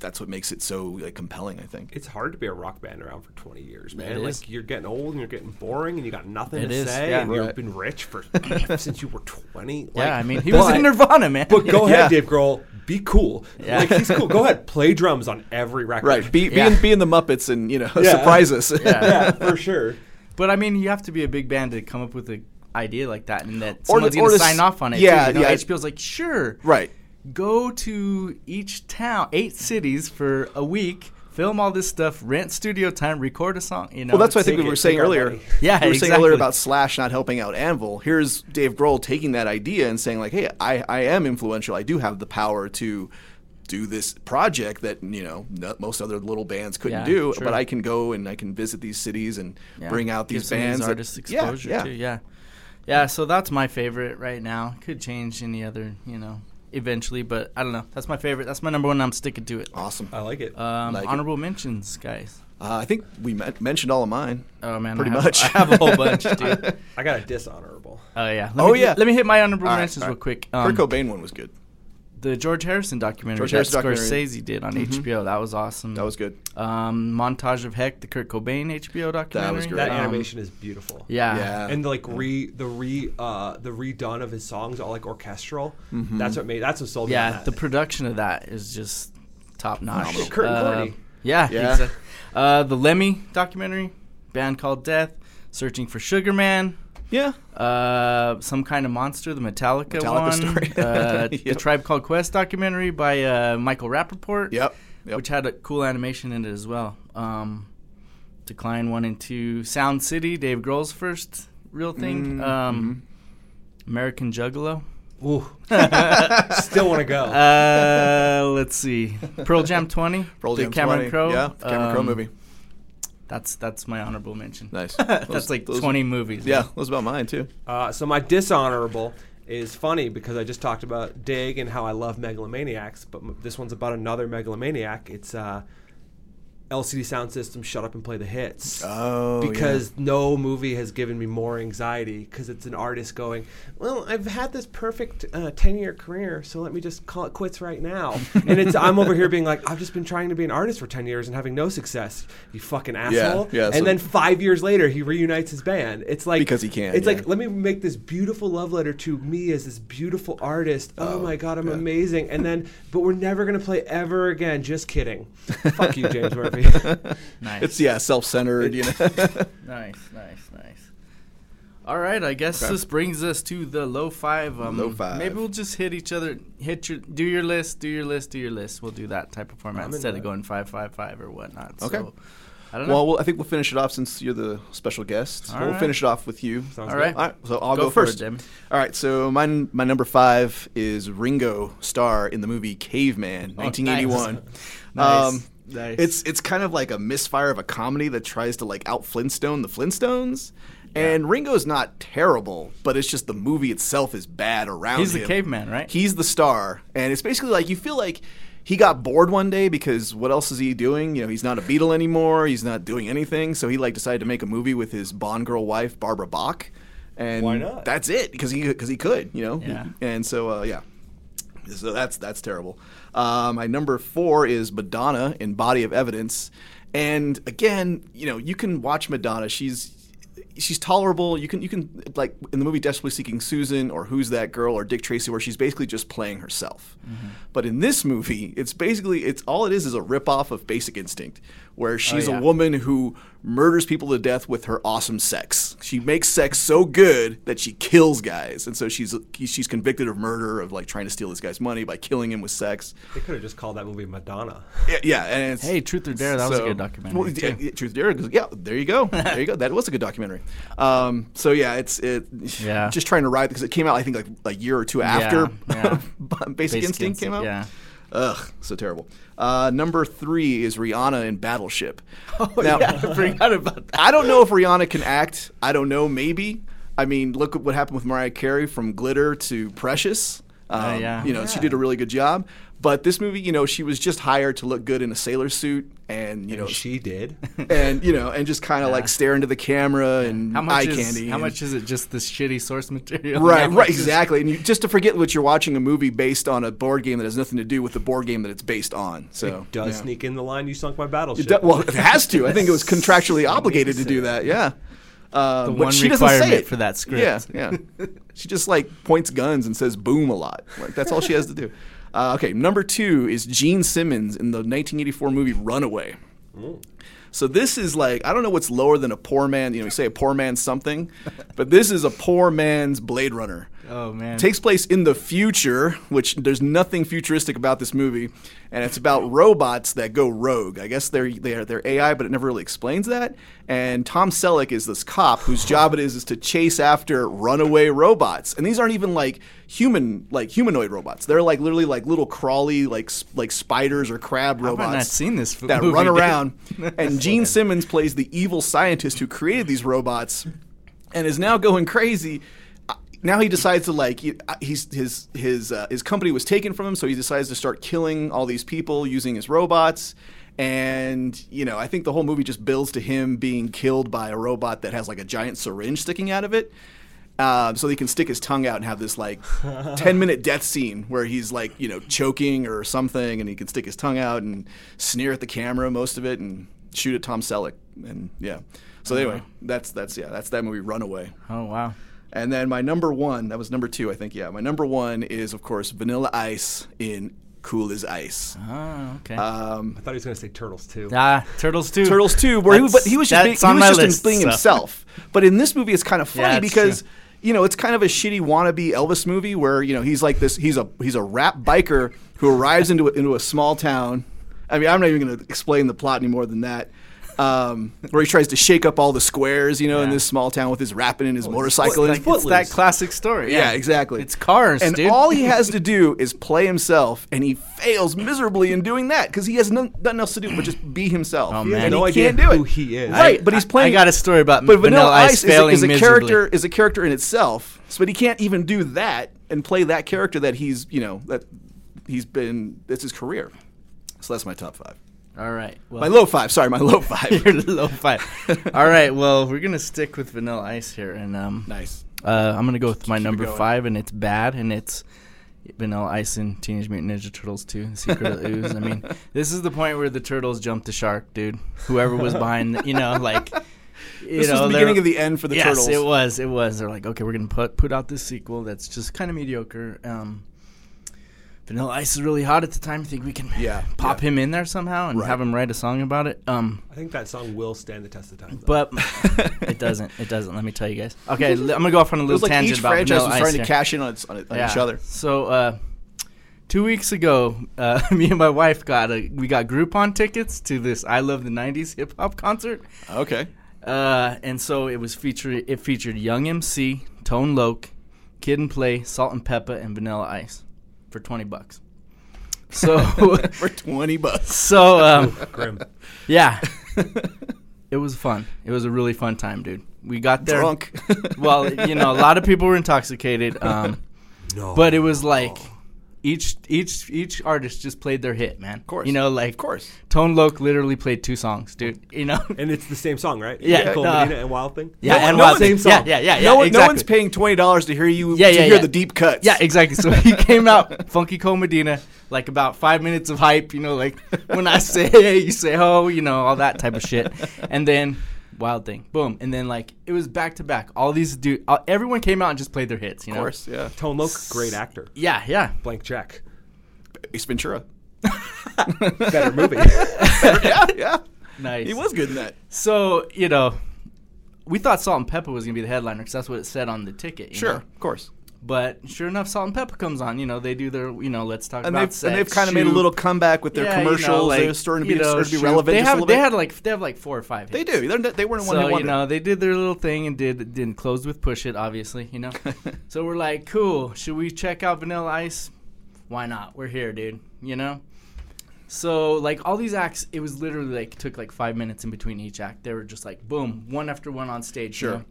that's what makes it so like, compelling. I think. It's hard to be a rock band around for 20 years, man. It like is. you're getting old and you're getting boring and you got nothing It to is, say yeah. and Right. you've been rich for [laughs] since you were 20. Yeah, I mean, he was but- in Nirvana, man. But go ahead, Yeah. Dave Grohl. Be cool. Yeah. Like he's cool. Go ahead. Play drums on every [laughs] record. Right. Be, Yeah. be, in, be in the Muppets and you know Yeah. surprise us. yeah, [laughs] for sure. But I mean, you have to be a big band to come up with an idea like that, and that someone's going to s- sign off on it. yeah, too, you know? yeah. HBO's like, sure, right. go to each town, eight cities for a week, film all this stuff, rent studio time, record a song. You know, Well, that's what I think we were saying earlier. [laughs] Yeah, we were saying earlier about Slash not helping out Anvil. Here's Dave Grohl taking that idea and saying like, "Hey, I, I am influential. I do have the power to do this project that you know most other little bands couldn't Yeah, do. true. But I can go and I can visit these cities and Yeah, bring out these some bands. that- artists Yeah, exposure yeah. too. Yeah, yeah. So that's my favorite right now. Could change any other, you know, eventually, but I don't know. That's my favorite. That's my number one. I'm sticking to it. Awesome. I like it. Um, Like it. honorable mentions, guys. Uh, I think we met, mentioned all of mine. Oh man, Pretty I have, much. [laughs] I have a whole bunch, [laughs] dude. I got a dishonorable. Oh yeah. Let Oh, me, yeah. Let me hit my honorable All right, mentions all real right. quick. Um, Kurt Cobain one was good. The George Harrison documentary George that Harrison documentary. Scorsese did on Mhm. HBO. That was awesome. That was good. um, montage of Heck, the Kurt Cobain HBO documentary. great. That Um, animation is beautiful. Yeah. Yeah. And like re the re uh the redone of his songs all like orchestral. That's what made that's what sold me. Yeah, that. the production of that is just top notch. Phenomenal. Kurt and Uh, Yeah, Yeah. exact- Uh, the Lemmy documentary, band called Death, Searching for Sugar Man, Yeah. uh, some kind of monster, the Metallica, Metallica one, story. uh, [laughs] the Tribe Called Quest documentary by uh, Michael Rapaport, Yep. Yep. which had a cool animation in it as well. Um, Decline one and two, Sound City, Dave Grohl's first real thing. Mm, Um, American Juggalo. Ooh. [laughs] Still want to go. Uh, let's see, Pearl Jam twenty, Pearl the Jam Cameron 20. Crowe. Yeah, The Cameron Crowe Um, movie. That's that's my honorable mention. Nice. [laughs] that's Those- like those- twenty movies. Yeah, man. that was about mine too. Uh, so my dishonorable is funny because I just talked about Dig and how I love megalomaniacs, but m- this one's about another megalomaniac. It's uh, LCD Soundsystem. Shut up and play the hits. Oh, because no movie has given me more anxiety because it's an artist going, well, I've had this perfect uh, ten-year career, so let me just call it quits right now. [laughs] and it's I'm over here being like, I've just been trying to be an artist for ten years and having no success. You fucking asshole. yeah, yeah, and so- then five years later, he reunites his band. It's like Because he can, It's yeah. like let me make this beautiful love letter to me as this beautiful artist. Oh, Oh, my god, I'm yeah. amazing. And then, but we're never gonna play ever again. Just kidding. [laughs] Fuck you, James Murphy. [laughs] Nice. It's yeah, self-centered. You know. [laughs] [laughs] nice, nice, nice. All right, I guess Okay. this brings us to the low five. Um, Low five. Maybe we'll just hit each other. Hit your do your list, do your list, do your list. We'll do that type of format I'm instead of going five, five, five or whatnot. Okay. So, I don't know. Well, we'll, I think we'll finish it off since you're the special guest. All we'll right. finish it off with you. Sounds All right. All right, so I'll Go go, for it, first. Demi. All right, so my my number five is Ringo Starr in the movie Caveman, Oh, 1981. Nice. Um, Nice. It's it's kind of like a misfire of a comedy that tries to like out Flintstone the Flintstones. And Ringo's not terrible, but it's just the movie itself is bad around him. He's him. the caveman, right? He's the star, and it's basically like you feel like he got bored one day because what else is he doing? You know, he's not a Beatle anymore. He's not doing anything, so he like decided to make a movie with his Bond girl wife Barbara Bach, and Why not? That's it because he because he could, you know. Yeah. And so uh, yeah, so that's that's terrible. Uh, my number four is Madonna in Body of Evidence, and again, you know, you can watch Madonna. She's she's tolerable. You can you can like in the movie Desperately Seeking Susan or Who's That Girl or Dick Tracy, where she's basically just playing herself. But in this movie, it's basically it's all it is is a ripoff of Basic Instinct, where she's yeah. a woman who murders people to death with her awesome sex. She makes sex so good that she kills guys, and so she's she's convicted of murder of like trying to steal this guy's money by killing him with sex. They could have just called that movie Madonna. Yeah, yeah and it's, Hey, Truth or Dare, that was a good documentary, Well, yeah, too. yeah, Truth or Dare, yeah, there you go, there you go. That was a good documentary. Um, so yeah, it's it. Yeah. just trying to ride because it came out I think like a year or two after yeah. [laughs] Basic, Basic Instinct came out. Yeah. Ugh, so terrible. Uh, number three is Rihanna in Battleship. [laughs] Oh, Now- yeah, I forgot about that. I don't know if Rihanna can act. I don't know. Maybe. I mean, look at what happened with Mariah Carey from Glitter to Precious. Um, Uh, yeah. You know, she did a really good job. But this movie, you know, she was just hired to look good in a sailor suit, and you know, she did. [laughs] and you know, and just kind of like stare into the camera and How much eye is candy. how and- much is it? Just this shitty source material. Right, [laughs] right, exactly. And you, just to forget what you're watching a movie based on a board game that has nothing to do with the board game that it's based on. So Does yeah. sneak in the line, you sunk my battleship. It do- well, it has to. I think it was [laughs] contractually obligated to do that. Yeah. Uh, The but one she doesn't say it. for that script. Yeah, yeah. she just like points guns and says "boom" a lot. Like that's all she has to do. Uh, okay, number two is Gene Simmons in the 1984 movie Runaway. So this is like I don't know what's lower than a poor man. You know, you say a poor man's something, but this is a poor man's Blade Runner Oh man. takes place in the future, which there's nothing futuristic about this movie, and it's about robots that go rogue. I guess they're they're they're AI, but it never really explains that. And Tom Selleck is this cop whose job it is is to chase after runaway robots, and these aren't even like human like humanoid robots. They're like literally like little crawly like like spiders or crab robots I not seen this f- that run around. [laughs] and Gene Simmons plays the evil scientist who created these robots, and is now going crazy. Uh, Now he decides to like he- uh, he's his his uh, his company was taken from him, so he decides to start killing all these people using his robots. And you know, I think the whole movie just builds to him being killed by a robot that has like a giant syringe sticking out of it. Um, so he can stick his tongue out and have this like [laughs] 10 minute death scene where he's like, you know, choking or something and he can stick his tongue out and sneer at the camera most of it and shoot at Tom Selleck. And yeah. So anyway, that's, that's, yeah, that's that movie Runaway. Oh wow. And then my number one, that was number two, I think. Yeah. My number one is, of course, Vanilla Ice in Cool as Ice. Oh okay. Um, I thought he was going to say Turtles too. ah, Turtles too. Turtles too. where he, was- but he was just being, he was just list, being so. himself. But in this movie, it's kind of funny Yeah, because true. you know it's kind of a shitty wannabe Elvis movie where you know he's like this. He's a he's a rap biker who arrives into a, into a small town. I mean, I'm not even going to explain the plot any more than that. Um, where he tries to shake up all the squares, you know, in this small town with his rapping and his motorcycle. Like, and it's that classic story. yeah, exactly. It's cars, and dude. all he has [laughs] to do is play himself, and he fails miserably in doing that because he has none, nothing else to do but just be himself. Oh, and man. he no idea can't do it. who he is. Right, but he's playing. I got a story about but Vanilla, Ice, is, a, is a character is a character in itself. So, but he can't even do that and play that character that he's you know that he's been. That's his career. So that's my top five. All right. Well, My low five. Sorry, my low [laughs] five. your low five. All right. Well, we're gonna stick with Vanilla Ice here, and um, nice. uh, I'm gonna go with my number five, and it's bad, and it's Vanilla Ice and Teenage Mutant Ninja Turtles 2: Secret of the Ooze. I mean, [laughs] this is the point where the turtles jumped the shark, dude. Whoever was behind, the, you know, [laughs] like. You This know, was the beginning of the end for the yes, turtles. it was. It was. They're like, okay, we're gonna put put out this sequel that's just kind of mediocre. Um, Vanilla Ice is really hot at the time. I think we can Yeah, [laughs] pop yeah. him in there somehow and Right. have him write a song about it. Um, I think that song will stand the test of time. though. but [laughs] it doesn't. It doesn't. Let me tell you guys. [laughs] Okay, I'm gonna go off on a It little was like tangent each about franchise Vanilla was Ice trying here. to cash in on, its, on, it, on each other. So, uh, two weeks ago, uh, me and my wife got a we got Groupon tickets to this I Love the '90s hip hop concert, Okay. uh, and so it was featured. It featured Young MC, Tone Loc, Kid and Play, Salt-N-Pepa, and Vanilla Ice for twenty bucks. So, [laughs] [laughs] For twenty bucks. so um, [laughs] Grim. yeah, it was fun. It was a really fun time, dude. We got there Drunk. Well, you know, a lot of people were intoxicated, um, No. but it was like each each each artist just played their hit, man. Of course. you know, like Of course. Tone Loc literally played two songs, dude. You know, [laughs] and it's the same song, right? Yeah, Cold uh, Medina and Wild Thing. yeah, No and no Wild Thing. same song. Yeah, yeah, yeah, no, yeah, exactly. no one's paying twenty dollars to hear you Yeah, to yeah, hear yeah. the deep cuts. Yeah, exactly. So he [laughs] came out, Funky Cold Medina, like about five minutes of hype, you know, like when I say hey, you say ho, you know, all that type of shit. And then Wild Thing, boom. And then like it was back to back. All these dude, uh, everyone came out and just played their hits, you Of know. course. Yeah. Tone Loc, great actor. Yeah, yeah. Blank check. Ace Ventura. [laughs] Better movie. [laughs] yeah. Yeah. Nice. He was good in that. So you know, we thought Salt-N-Pepa was gonna be the headliner because that's what it said on the ticket. you Sure. know? Of course. But sure enough, Salt-N-Pepa comes on. You know, they do their you know, let's talk And about they've sex, and they've kind of made a shoot. little comeback with their Yeah, you know, commercials. like, They're starting to you be, know, starting to be shoot. relevant. They just a have little they bit. had like they have like four or five. They hits. do. They're, they weren't one So hit you wonder. know they did their little thing and did didn't close with push it obviously you know. [laughs] so we're like cool. Should we check out Vanilla Ice? Why not? We're here, dude. You know. So like all these acts, it was literally like took like five minutes in between each act. They were just like boom, one after one on stage. you Sure. know?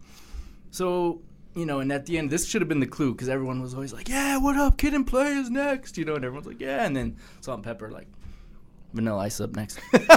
So you know, and at the end, this should have been the clue because everyone was always like, "Yeah, what up, Kid and Play is next," you know, and everyone's like, "Yeah," and then Salt-N-Pepa like, "Vanilla Ice up next," [laughs] and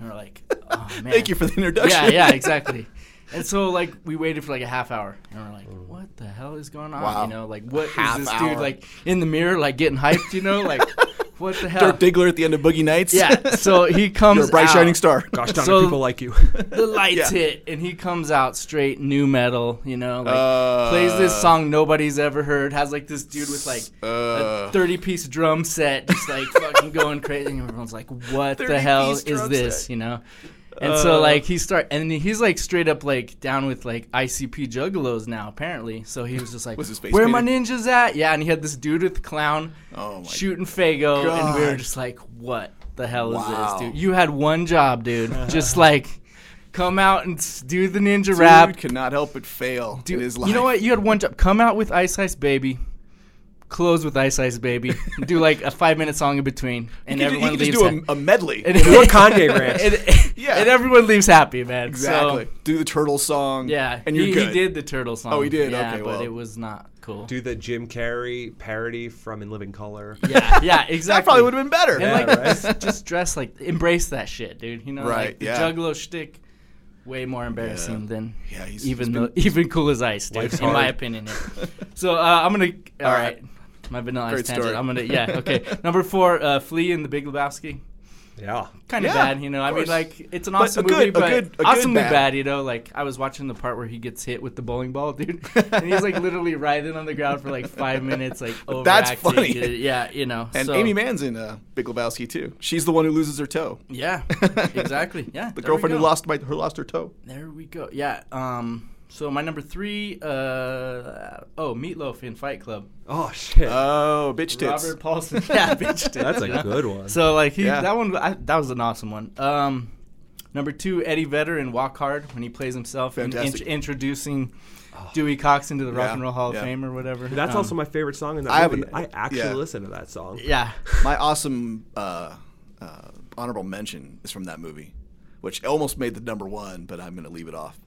we're like, "Oh man." Thank you for the introduction. Yeah, yeah, [laughs] exactly. And so like we waited for like a half hour, and we're like, "What the hell is going on?" Wow. You know, like what is Half this hour. dude like in the mirror, like getting hyped? You know, like [laughs] what the hell? Dirk Diggler at the end of Boogie Nights. yeah. So he [laughs] comes. You're a bright out, shining star. Gosh darn So- it, people like you. [laughs] The lights Yeah. hit, and he comes out straight nu metal. You know, like Uh, plays this song nobody's ever heard. Has like this dude with like Uh, a thirty-piece drum set, just like fucking going crazy. And everyone's like, "What the hell is this?" set. You know. And so Uh. like he start, and he's like straight up like down with like ICP juggalos now apparently. So he was just like, Was "Where my ninjas at?" Yeah, and he had this dude with the clown Oh shooting Faygo, and we were just like, "What the hell is Wow. this, dude? You had one job, dude. [laughs] just like come out and do the ninja rap Dude rap, cannot help but fail Dude, in his life. You know what? You had one job. Come out with Ice Ice Baby. Close with Ice Ice Baby. do like a five minute song in between, and You could, everyone you could leaves. just do ha- a, a medley. and, Do a [laughs] Kanye rant. and, Yeah. and everyone leaves happy, man. exactly. So, do the turtle song. yeah, and you're he, good. he did the turtle song. Oh, he did? Yeah, Okay, but well. it was not cool. Do the Jim Carrey parody from In Living Color. [laughs] yeah, yeah, exactly. That probably would have been better. And Yeah, like, right? just, just dress like, embrace that shit, dude. You know, Right, like the yeah. Juggalo shtick, way more embarrassing Yeah. than Yeah, he's- even he's the, [laughs] even cool as ice, dude. Life's in my opinion. so uh, I'm gonna. All right. right. My vanilla ice Great tangent. story. I'm gonna. Yeah. Okay. [laughs] Number four, uh, Flea and the Big Lebowski. Yeah. Kind of Yeah, bad, you know. I mean, like it's an But awesome a good- movie, a but good- a good awesomely bad. bad. you know. Like I was watching the part where he gets hit with the bowling ball, [laughs] dude, and he's like literally writhing on the ground for like five minutes, like [laughs] overacting. That's funny. Yeah, you know. And so, Aimee Mann's in uh, Big Lebowski too. She's the one who loses her toe. Yeah, exactly. Yeah, The girlfriend who lost my, her lost her toe. There we go. Yeah. Um. So my number three. Uh. Oh, Meat Loaf in Fight Club. Oh shit. Oh, bitch tits. Robert Paulson. [laughs] yeah, bitch. tits, That's a you good one. So like he Yeah. that one I, that was an awesome one. Um, number two, Eddie Vedder in Walk Hard when he plays himself and Fantastic. int- introducing Dewey Cox into the Rock Yeah, and Roll Hall yeah. of Fame or whatever. That's Um, also my favorite song in that I movie. I actually yeah. listen to that song. yeah. [laughs] My awesome uh, uh, honorable mention is from that movie, which almost made the number one, but I'm going to leave it off.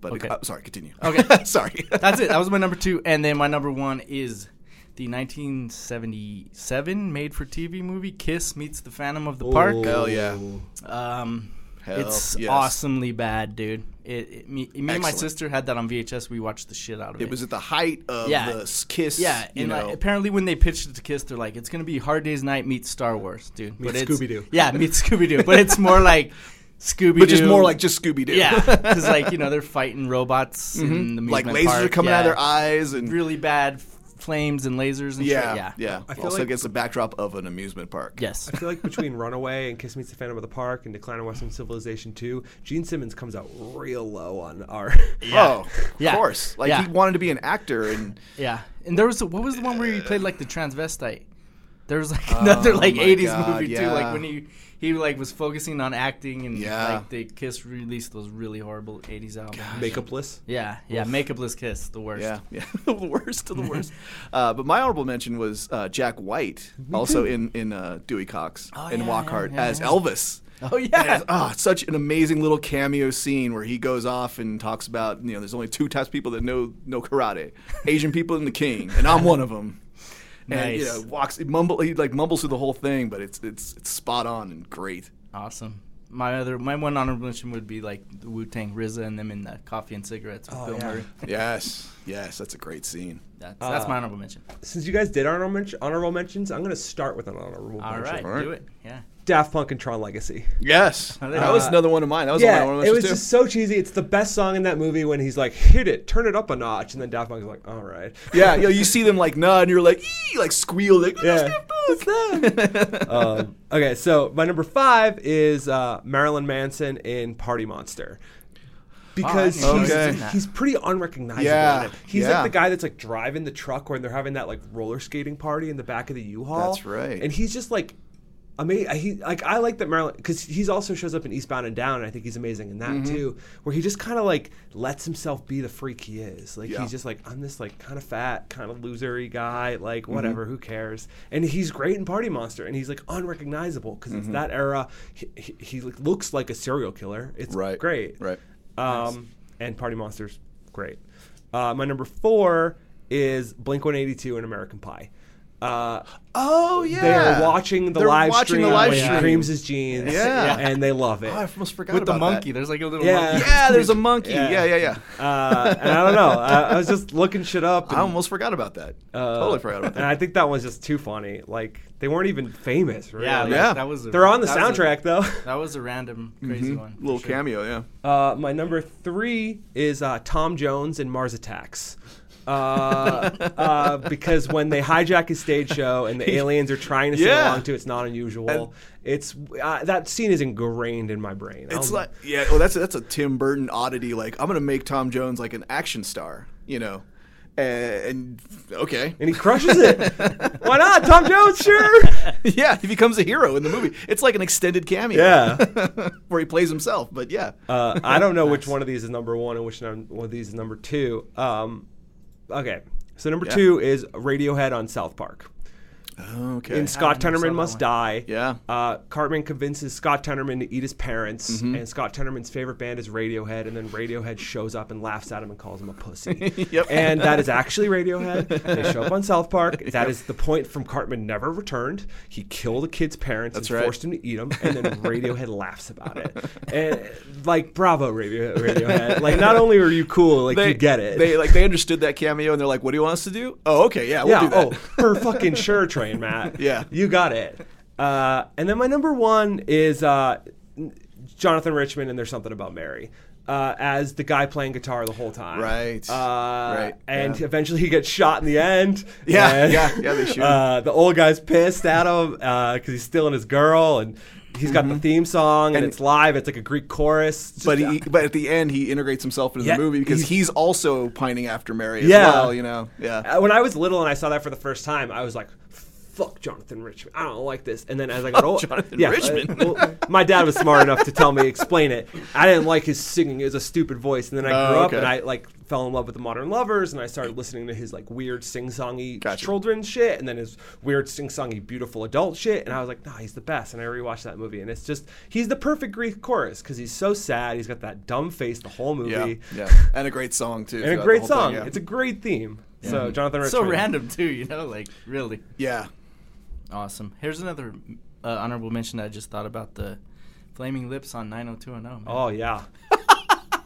But Okay. uh, sorry, continue. Okay. [laughs] sorry. That's it. That was my number two, and then my number one is the 1977 made-for-TV movie Kiss meets the Phantom of the Park. Oh. Hell yeah. Um, Hell it's yes. awesomely bad, dude. It, it me, me and my sister had that on VHS. We watched the shit out of it. It was at the height of Yeah. the Kiss. Yeah, you and like, apparently when they pitched it to Kiss, they're like, "It's gonna be Hard Day's Night meets Star Wars, dude." Meets Scooby-Doo. Yeah, meets Scooby Doo, but it's more [laughs] like Scooby Doo, which is more like just Scooby Doo. yeah, because [laughs] like you know they're fighting robots in mm-hmm. the like amusement lasers are coming yeah. out of their eyes and Really bad flames and lasers and yeah, shit. yeah, Yeah, I feel also like- against the backdrop of an amusement park. Yes. I feel like [laughs] between Runaway and Kiss Meets the Phantom of the Park and Decline of Western Civilization 2, Gene Simmons comes out real low on our. [laughs] Oh, yeah. of course. Like Yeah. he wanted to be an actor, and Yeah, and there was what was the one where he played like the transvestite? There was like oh another Oh like my '80s God, movie too, like when he he like was focusing on acting and Yeah. like they Kiss released those really horrible '80s albums. Makeupless. Yeah, yeah, Makeupless Kiss, the worst. Yeah, yeah, [laughs] the worst of the [laughs] worst. uh, but my honorable mention was uh, Jack White, also in in uh, Dewey Cox Oh, and yeah, Walk Hard yeah, yeah, as yeah. Elvis. Oh yeah. it's, oh, it's such an amazing little cameo scene where he goes off and talks about you know there's only two types of people that know know karate, Asian people and the king, and I'm one of them. And you know walks he mumble he like mumbles through the whole thing, but it's it's it's spot on and great. Awesome. My other, my one honorable mention would be like the Wu Tang RZA and them in the Coffee and Cigarettes with Oh, Bill yeah. Murray. [laughs] Yes, yes, that's a great scene. That's, that's Uh, my honorable mention. Since you guys did honorable, mention, honorable mentions, I'm going to start with an honorable All mention. right, All right. do it. Yeah. Daft Punk and Tron Legacy. Yes, Uh, that was another one of mine. That was yeah, one of my it was too. just so cheesy. It's the best song in that movie when he's like, "Hit it, turn it up a notch," and then Daft Punk's like, "All right." Yeah, you, know, you see them like nod, and you're like, ee, like squeal, like, Yeah. what's that? um, okay, so my number five is uh, Marilyn Manson in Party Monster. Because Oh, he's, didn't know he was in that. he's pretty unrecognizable. Yeah, in it. He's yeah. like the guy that's like driving the truck when they're having that like roller skating party in the back of the U-Haul. That's right. And he's just like amazing. He like I like that Marilyn because he's also shows up in Eastbound and Down. And I think he's amazing in that Mm-hmm. too, where he just kind of like lets himself be the freak he is. Like Yeah. he's just like I'm this like kind of fat, kind of losery guy. Mm-hmm. Like whatever, who cares? And he's great in Party Monster, and he's like unrecognizable because Mm-hmm. it's that era. He, he, he looks like a serial killer. It's Right, great. right. Um, and Party Monster's great. Uh, my number four is Blink 182 and American Pie. Uh, Oh yeah, they are watching the They're live watching stream. the live when stream. Creams his jeans. [laughs] Yeah. and they love it. Oh, I almost forgot With the monkey, That. there's like a little Yeah. monkey. Yeah, [laughs] there's a monkey. Yeah. Yeah, yeah, yeah. Uh, and I don't know. I, I was just looking shit up. I almost forgot about that. uh, totally forgot about that. And. I think that was just too funny. Like they weren't even famous. Really. Yeah, Yeah. That, that was. A, They're on the that was a- soundtrack though. [laughs] that was a random crazy Mhm. one. for Little sure. cameo, yeah. Uh, my number three is uh, Tom Jones in Mars Attacks. Uh, uh, because when they hijack his stage show and the [laughs] aliens are trying to sing Yeah. along to it's not unusual. It's uh, that scene is ingrained in my brain. It's I'll- like yeah, well that's that's a Tim Burton oddity. Like I'm gonna make Tom Jones like an action star, you know, and, and okay, and he crushes it. [laughs] Why not, Tom Jones? Sure. [laughs] yeah, he becomes a hero in the movie. It's like an extended cameo, Yeah. where he plays himself. But yeah, Uh, I don't know which one of these is number one and which num- one of these is number two. Um, okay, so number Yeah. two is Radiohead on South Park. Okay, In Scott never Tenorman Must. Die, Yeah. uh, Cartman convinces Scott Tenorman to eat his parents, Mm-hmm. and Scott Tenorman's favorite band is Radiohead, and then Radiohead shows up and laughs at him and calls him a pussy. [laughs] Yep. And that is actually Radiohead. [laughs] They show up on South Park. [laughs] That is the point from Cartman never returned. He killed a kid's parents That's and right. forced him to eat them, and then Radiohead laughs about it. And like, bravo, Radio- Radiohead! Like, not only are you cool, like you get it. They like they understood that cameo, and they're like, "What do you want us to do?" Oh, okay, yeah, we'll yeah. do that. Oh, for fucking sure, train, Matt. [laughs] Yeah. you got it. Uh, and then my number one is uh, Jonathan Richman, and there's something about Mary. Uh, as the guy playing guitar the whole time, Right. Uh, Right, And yeah. eventually he gets shot in the end. [laughs] Yeah, And, yeah, yeah, they shoot. [laughs] Uh, the old guy's pissed at him because he's stealing his girl, and he's got the theme song, and, Mm-hmm. And- it's live. It's like a Greek chorus. But he, but at the end, he integrates himself into Yeah, the movie because he's- he's, also pining after Mary as Yeah. well. You know, yeah. Uh, when I was little and I saw that for the first time, I was like, "Fuck Jonathan Richman! I don't like this." And then as I got older, Jonathan yeah, Richman. uh, well, my dad was smart enough to tell me explain it. I didn't like his singing; it was a stupid voice. And then I Oh, grew up okay. and I like fell in love with the Modern Lovers, and I started listening to his like weird sing-songy Gotcha. children's shit, and then his weird sing-songy beautiful adult shit. And I was like, "Nah, he's the best." And I rewatched that movie, and it's just he's the perfect Greek chorus because he's so sad. He's got that dumb face the whole movie. Yeah, yeah, [laughs] and a great song too. And a great song. thing, yeah. It's a great theme. So Jonathan Richman. So random too, you know, like really yeah, awesome. Here's another uh, honorable mention I just thought about the Flaming Lips on 90210. Man. Oh yeah. [laughs]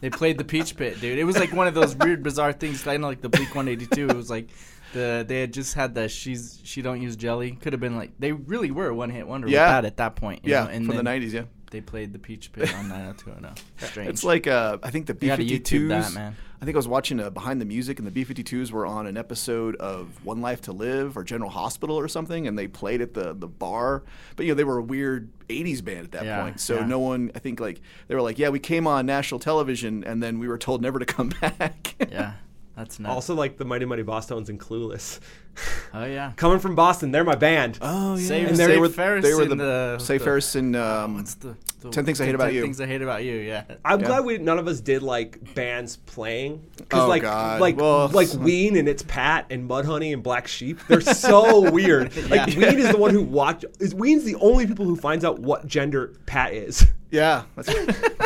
They played the Peach Pit, dude. It was like one of those weird, bizarre things. Kind of like the Bleak 182. It was like the they had just had the she's she don't use jelly. Could have been like they really were one hit wonder Yeah. at that point. you yeah, know, and from the '90s. Yeah, They played the Peach Pit on 90210. [laughs] Strange. it's like uh, I think the You gotta B52s. that, man. I think I was watching uh, Behind the Music, and the B52s were on an episode of One Life to Live or General Hospital or something, and they played at the the bar. But you know, they were a weird '80s band at that Yeah, point, so yeah. no one. I think like they were like, yeah, we came on national television, and then we were told never to come [laughs] back. yeah, That's nuts. Also, like the Mighty Mighty Bosstones and Clueless. [laughs] oh yeah. Coming from Boston, they're my band. Oh yeah, Save- And they were Ferris they were the, the- Save Ferris and um, What's the, the 10 Things I Hate About 10 You. Things I hate about you. Yeah. I'm Yeah. glad we none of us did like bands playing Oh, like God. like Well- [laughs] like Ween and it's Pat and Mudhoney and Black Sheep. They're so [laughs] weird. Like Yeah. Ween is the one who watch is Ween's the only people who finds out what gender Pat is. yeah, that's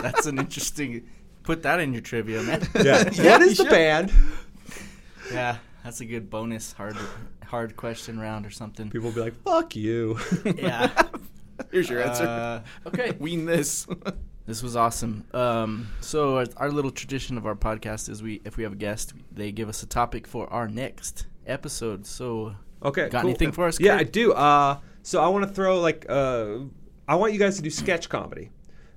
That's an interesting. Put that in your trivia, man. Yeah. Yeah, what you is the should. band? Yeah, that's a good bonus hard hard question round or something. People will be like, "Fuck you." Yeah. [laughs] here's your answer. Uh, okay. Wean this. [laughs] This was awesome. Um, so our, our little tradition of our podcast is we, if we have a guest, they give us a topic for our next episode. So Okay. Got cool. anything for us, Yeah, I do. Uh, so I want to throw like uh, I want you guys to do sketch comedy,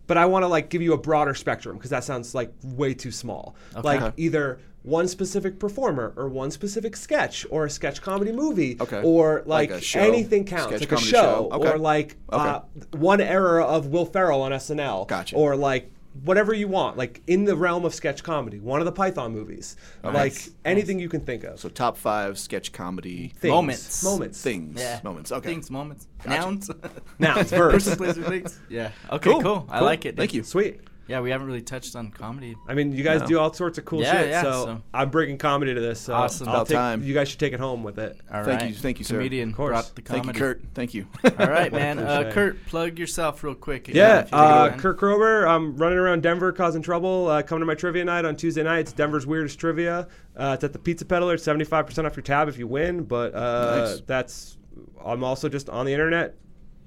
but I want to like give you a broader spectrum because that sounds like way too small. Okay. Like either one specific performer or one specific sketch or a sketch comedy movie Okay. or like, Like a show. anything counts Sketch like a show, show. Okay. or like Okay. uh, one era of Will Ferrell on SNL Gotcha. or like whatever you want like in the realm of sketch comedy one of the Python movies like Nice. anything you can think of so top five sketch comedy Things. Moments. moments things. yeah, Moments. Okay. Things, moments, Gotcha. nouns, Nouns, [laughs] verbs. Person, place, things. Yeah. Okay. Cool. Cool. I Cool. like it. Thank you. sweet Yeah, we haven't really touched on comedy. I mean, you guys No. do all sorts of cool Yeah, shit. yeah, so, so- I'm bringing comedy to this. So Awesome. I'll About take- time. You guys should take it home with it. All Thank right. you- thank you, sir. Comedian Of course. brought the Thank comedy. you, Kurt. Thank you. [laughs] All right, man. [laughs] Uh, Cliche. Kurt, plug yourself real quick. again, Yeah, if you uh, you can. Kirk Krober. I'm running around Denver causing trouble. Uh, come to my trivia night on Tuesday night. It's Denver's weirdest trivia. Uh, it's at the Pizza Peddler. It's 75% off your tab if you win. But uh, Nice. that's. I'm also just on the internet,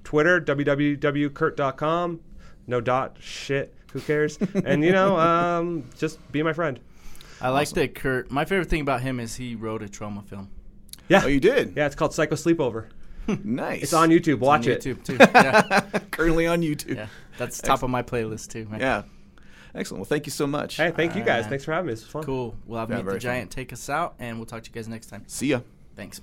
Twitter, www.kurt.com. No dot. Shit. Who cares? and you know, [laughs] um, just be my friend. I like that Kurt. My favorite thing about him is he wrote a Troma film. Yeah. Oh, you did? Yeah, it's called Psycho Sleepover. [laughs] Nice. It's on YouTube. It's on Watch it. YouTube too. [laughs] Yeah, Currently on YouTube. yeah. That's top of my playlist too. Man. Yeah. Excellent. Well, thank you so much. Hey, thank you guys. right. Thanks for having me. This was fun. Cool. We'll have Yeah, Meet the very fun. Giant take us out, and we'll talk to you guys next time. See ya. Thanks.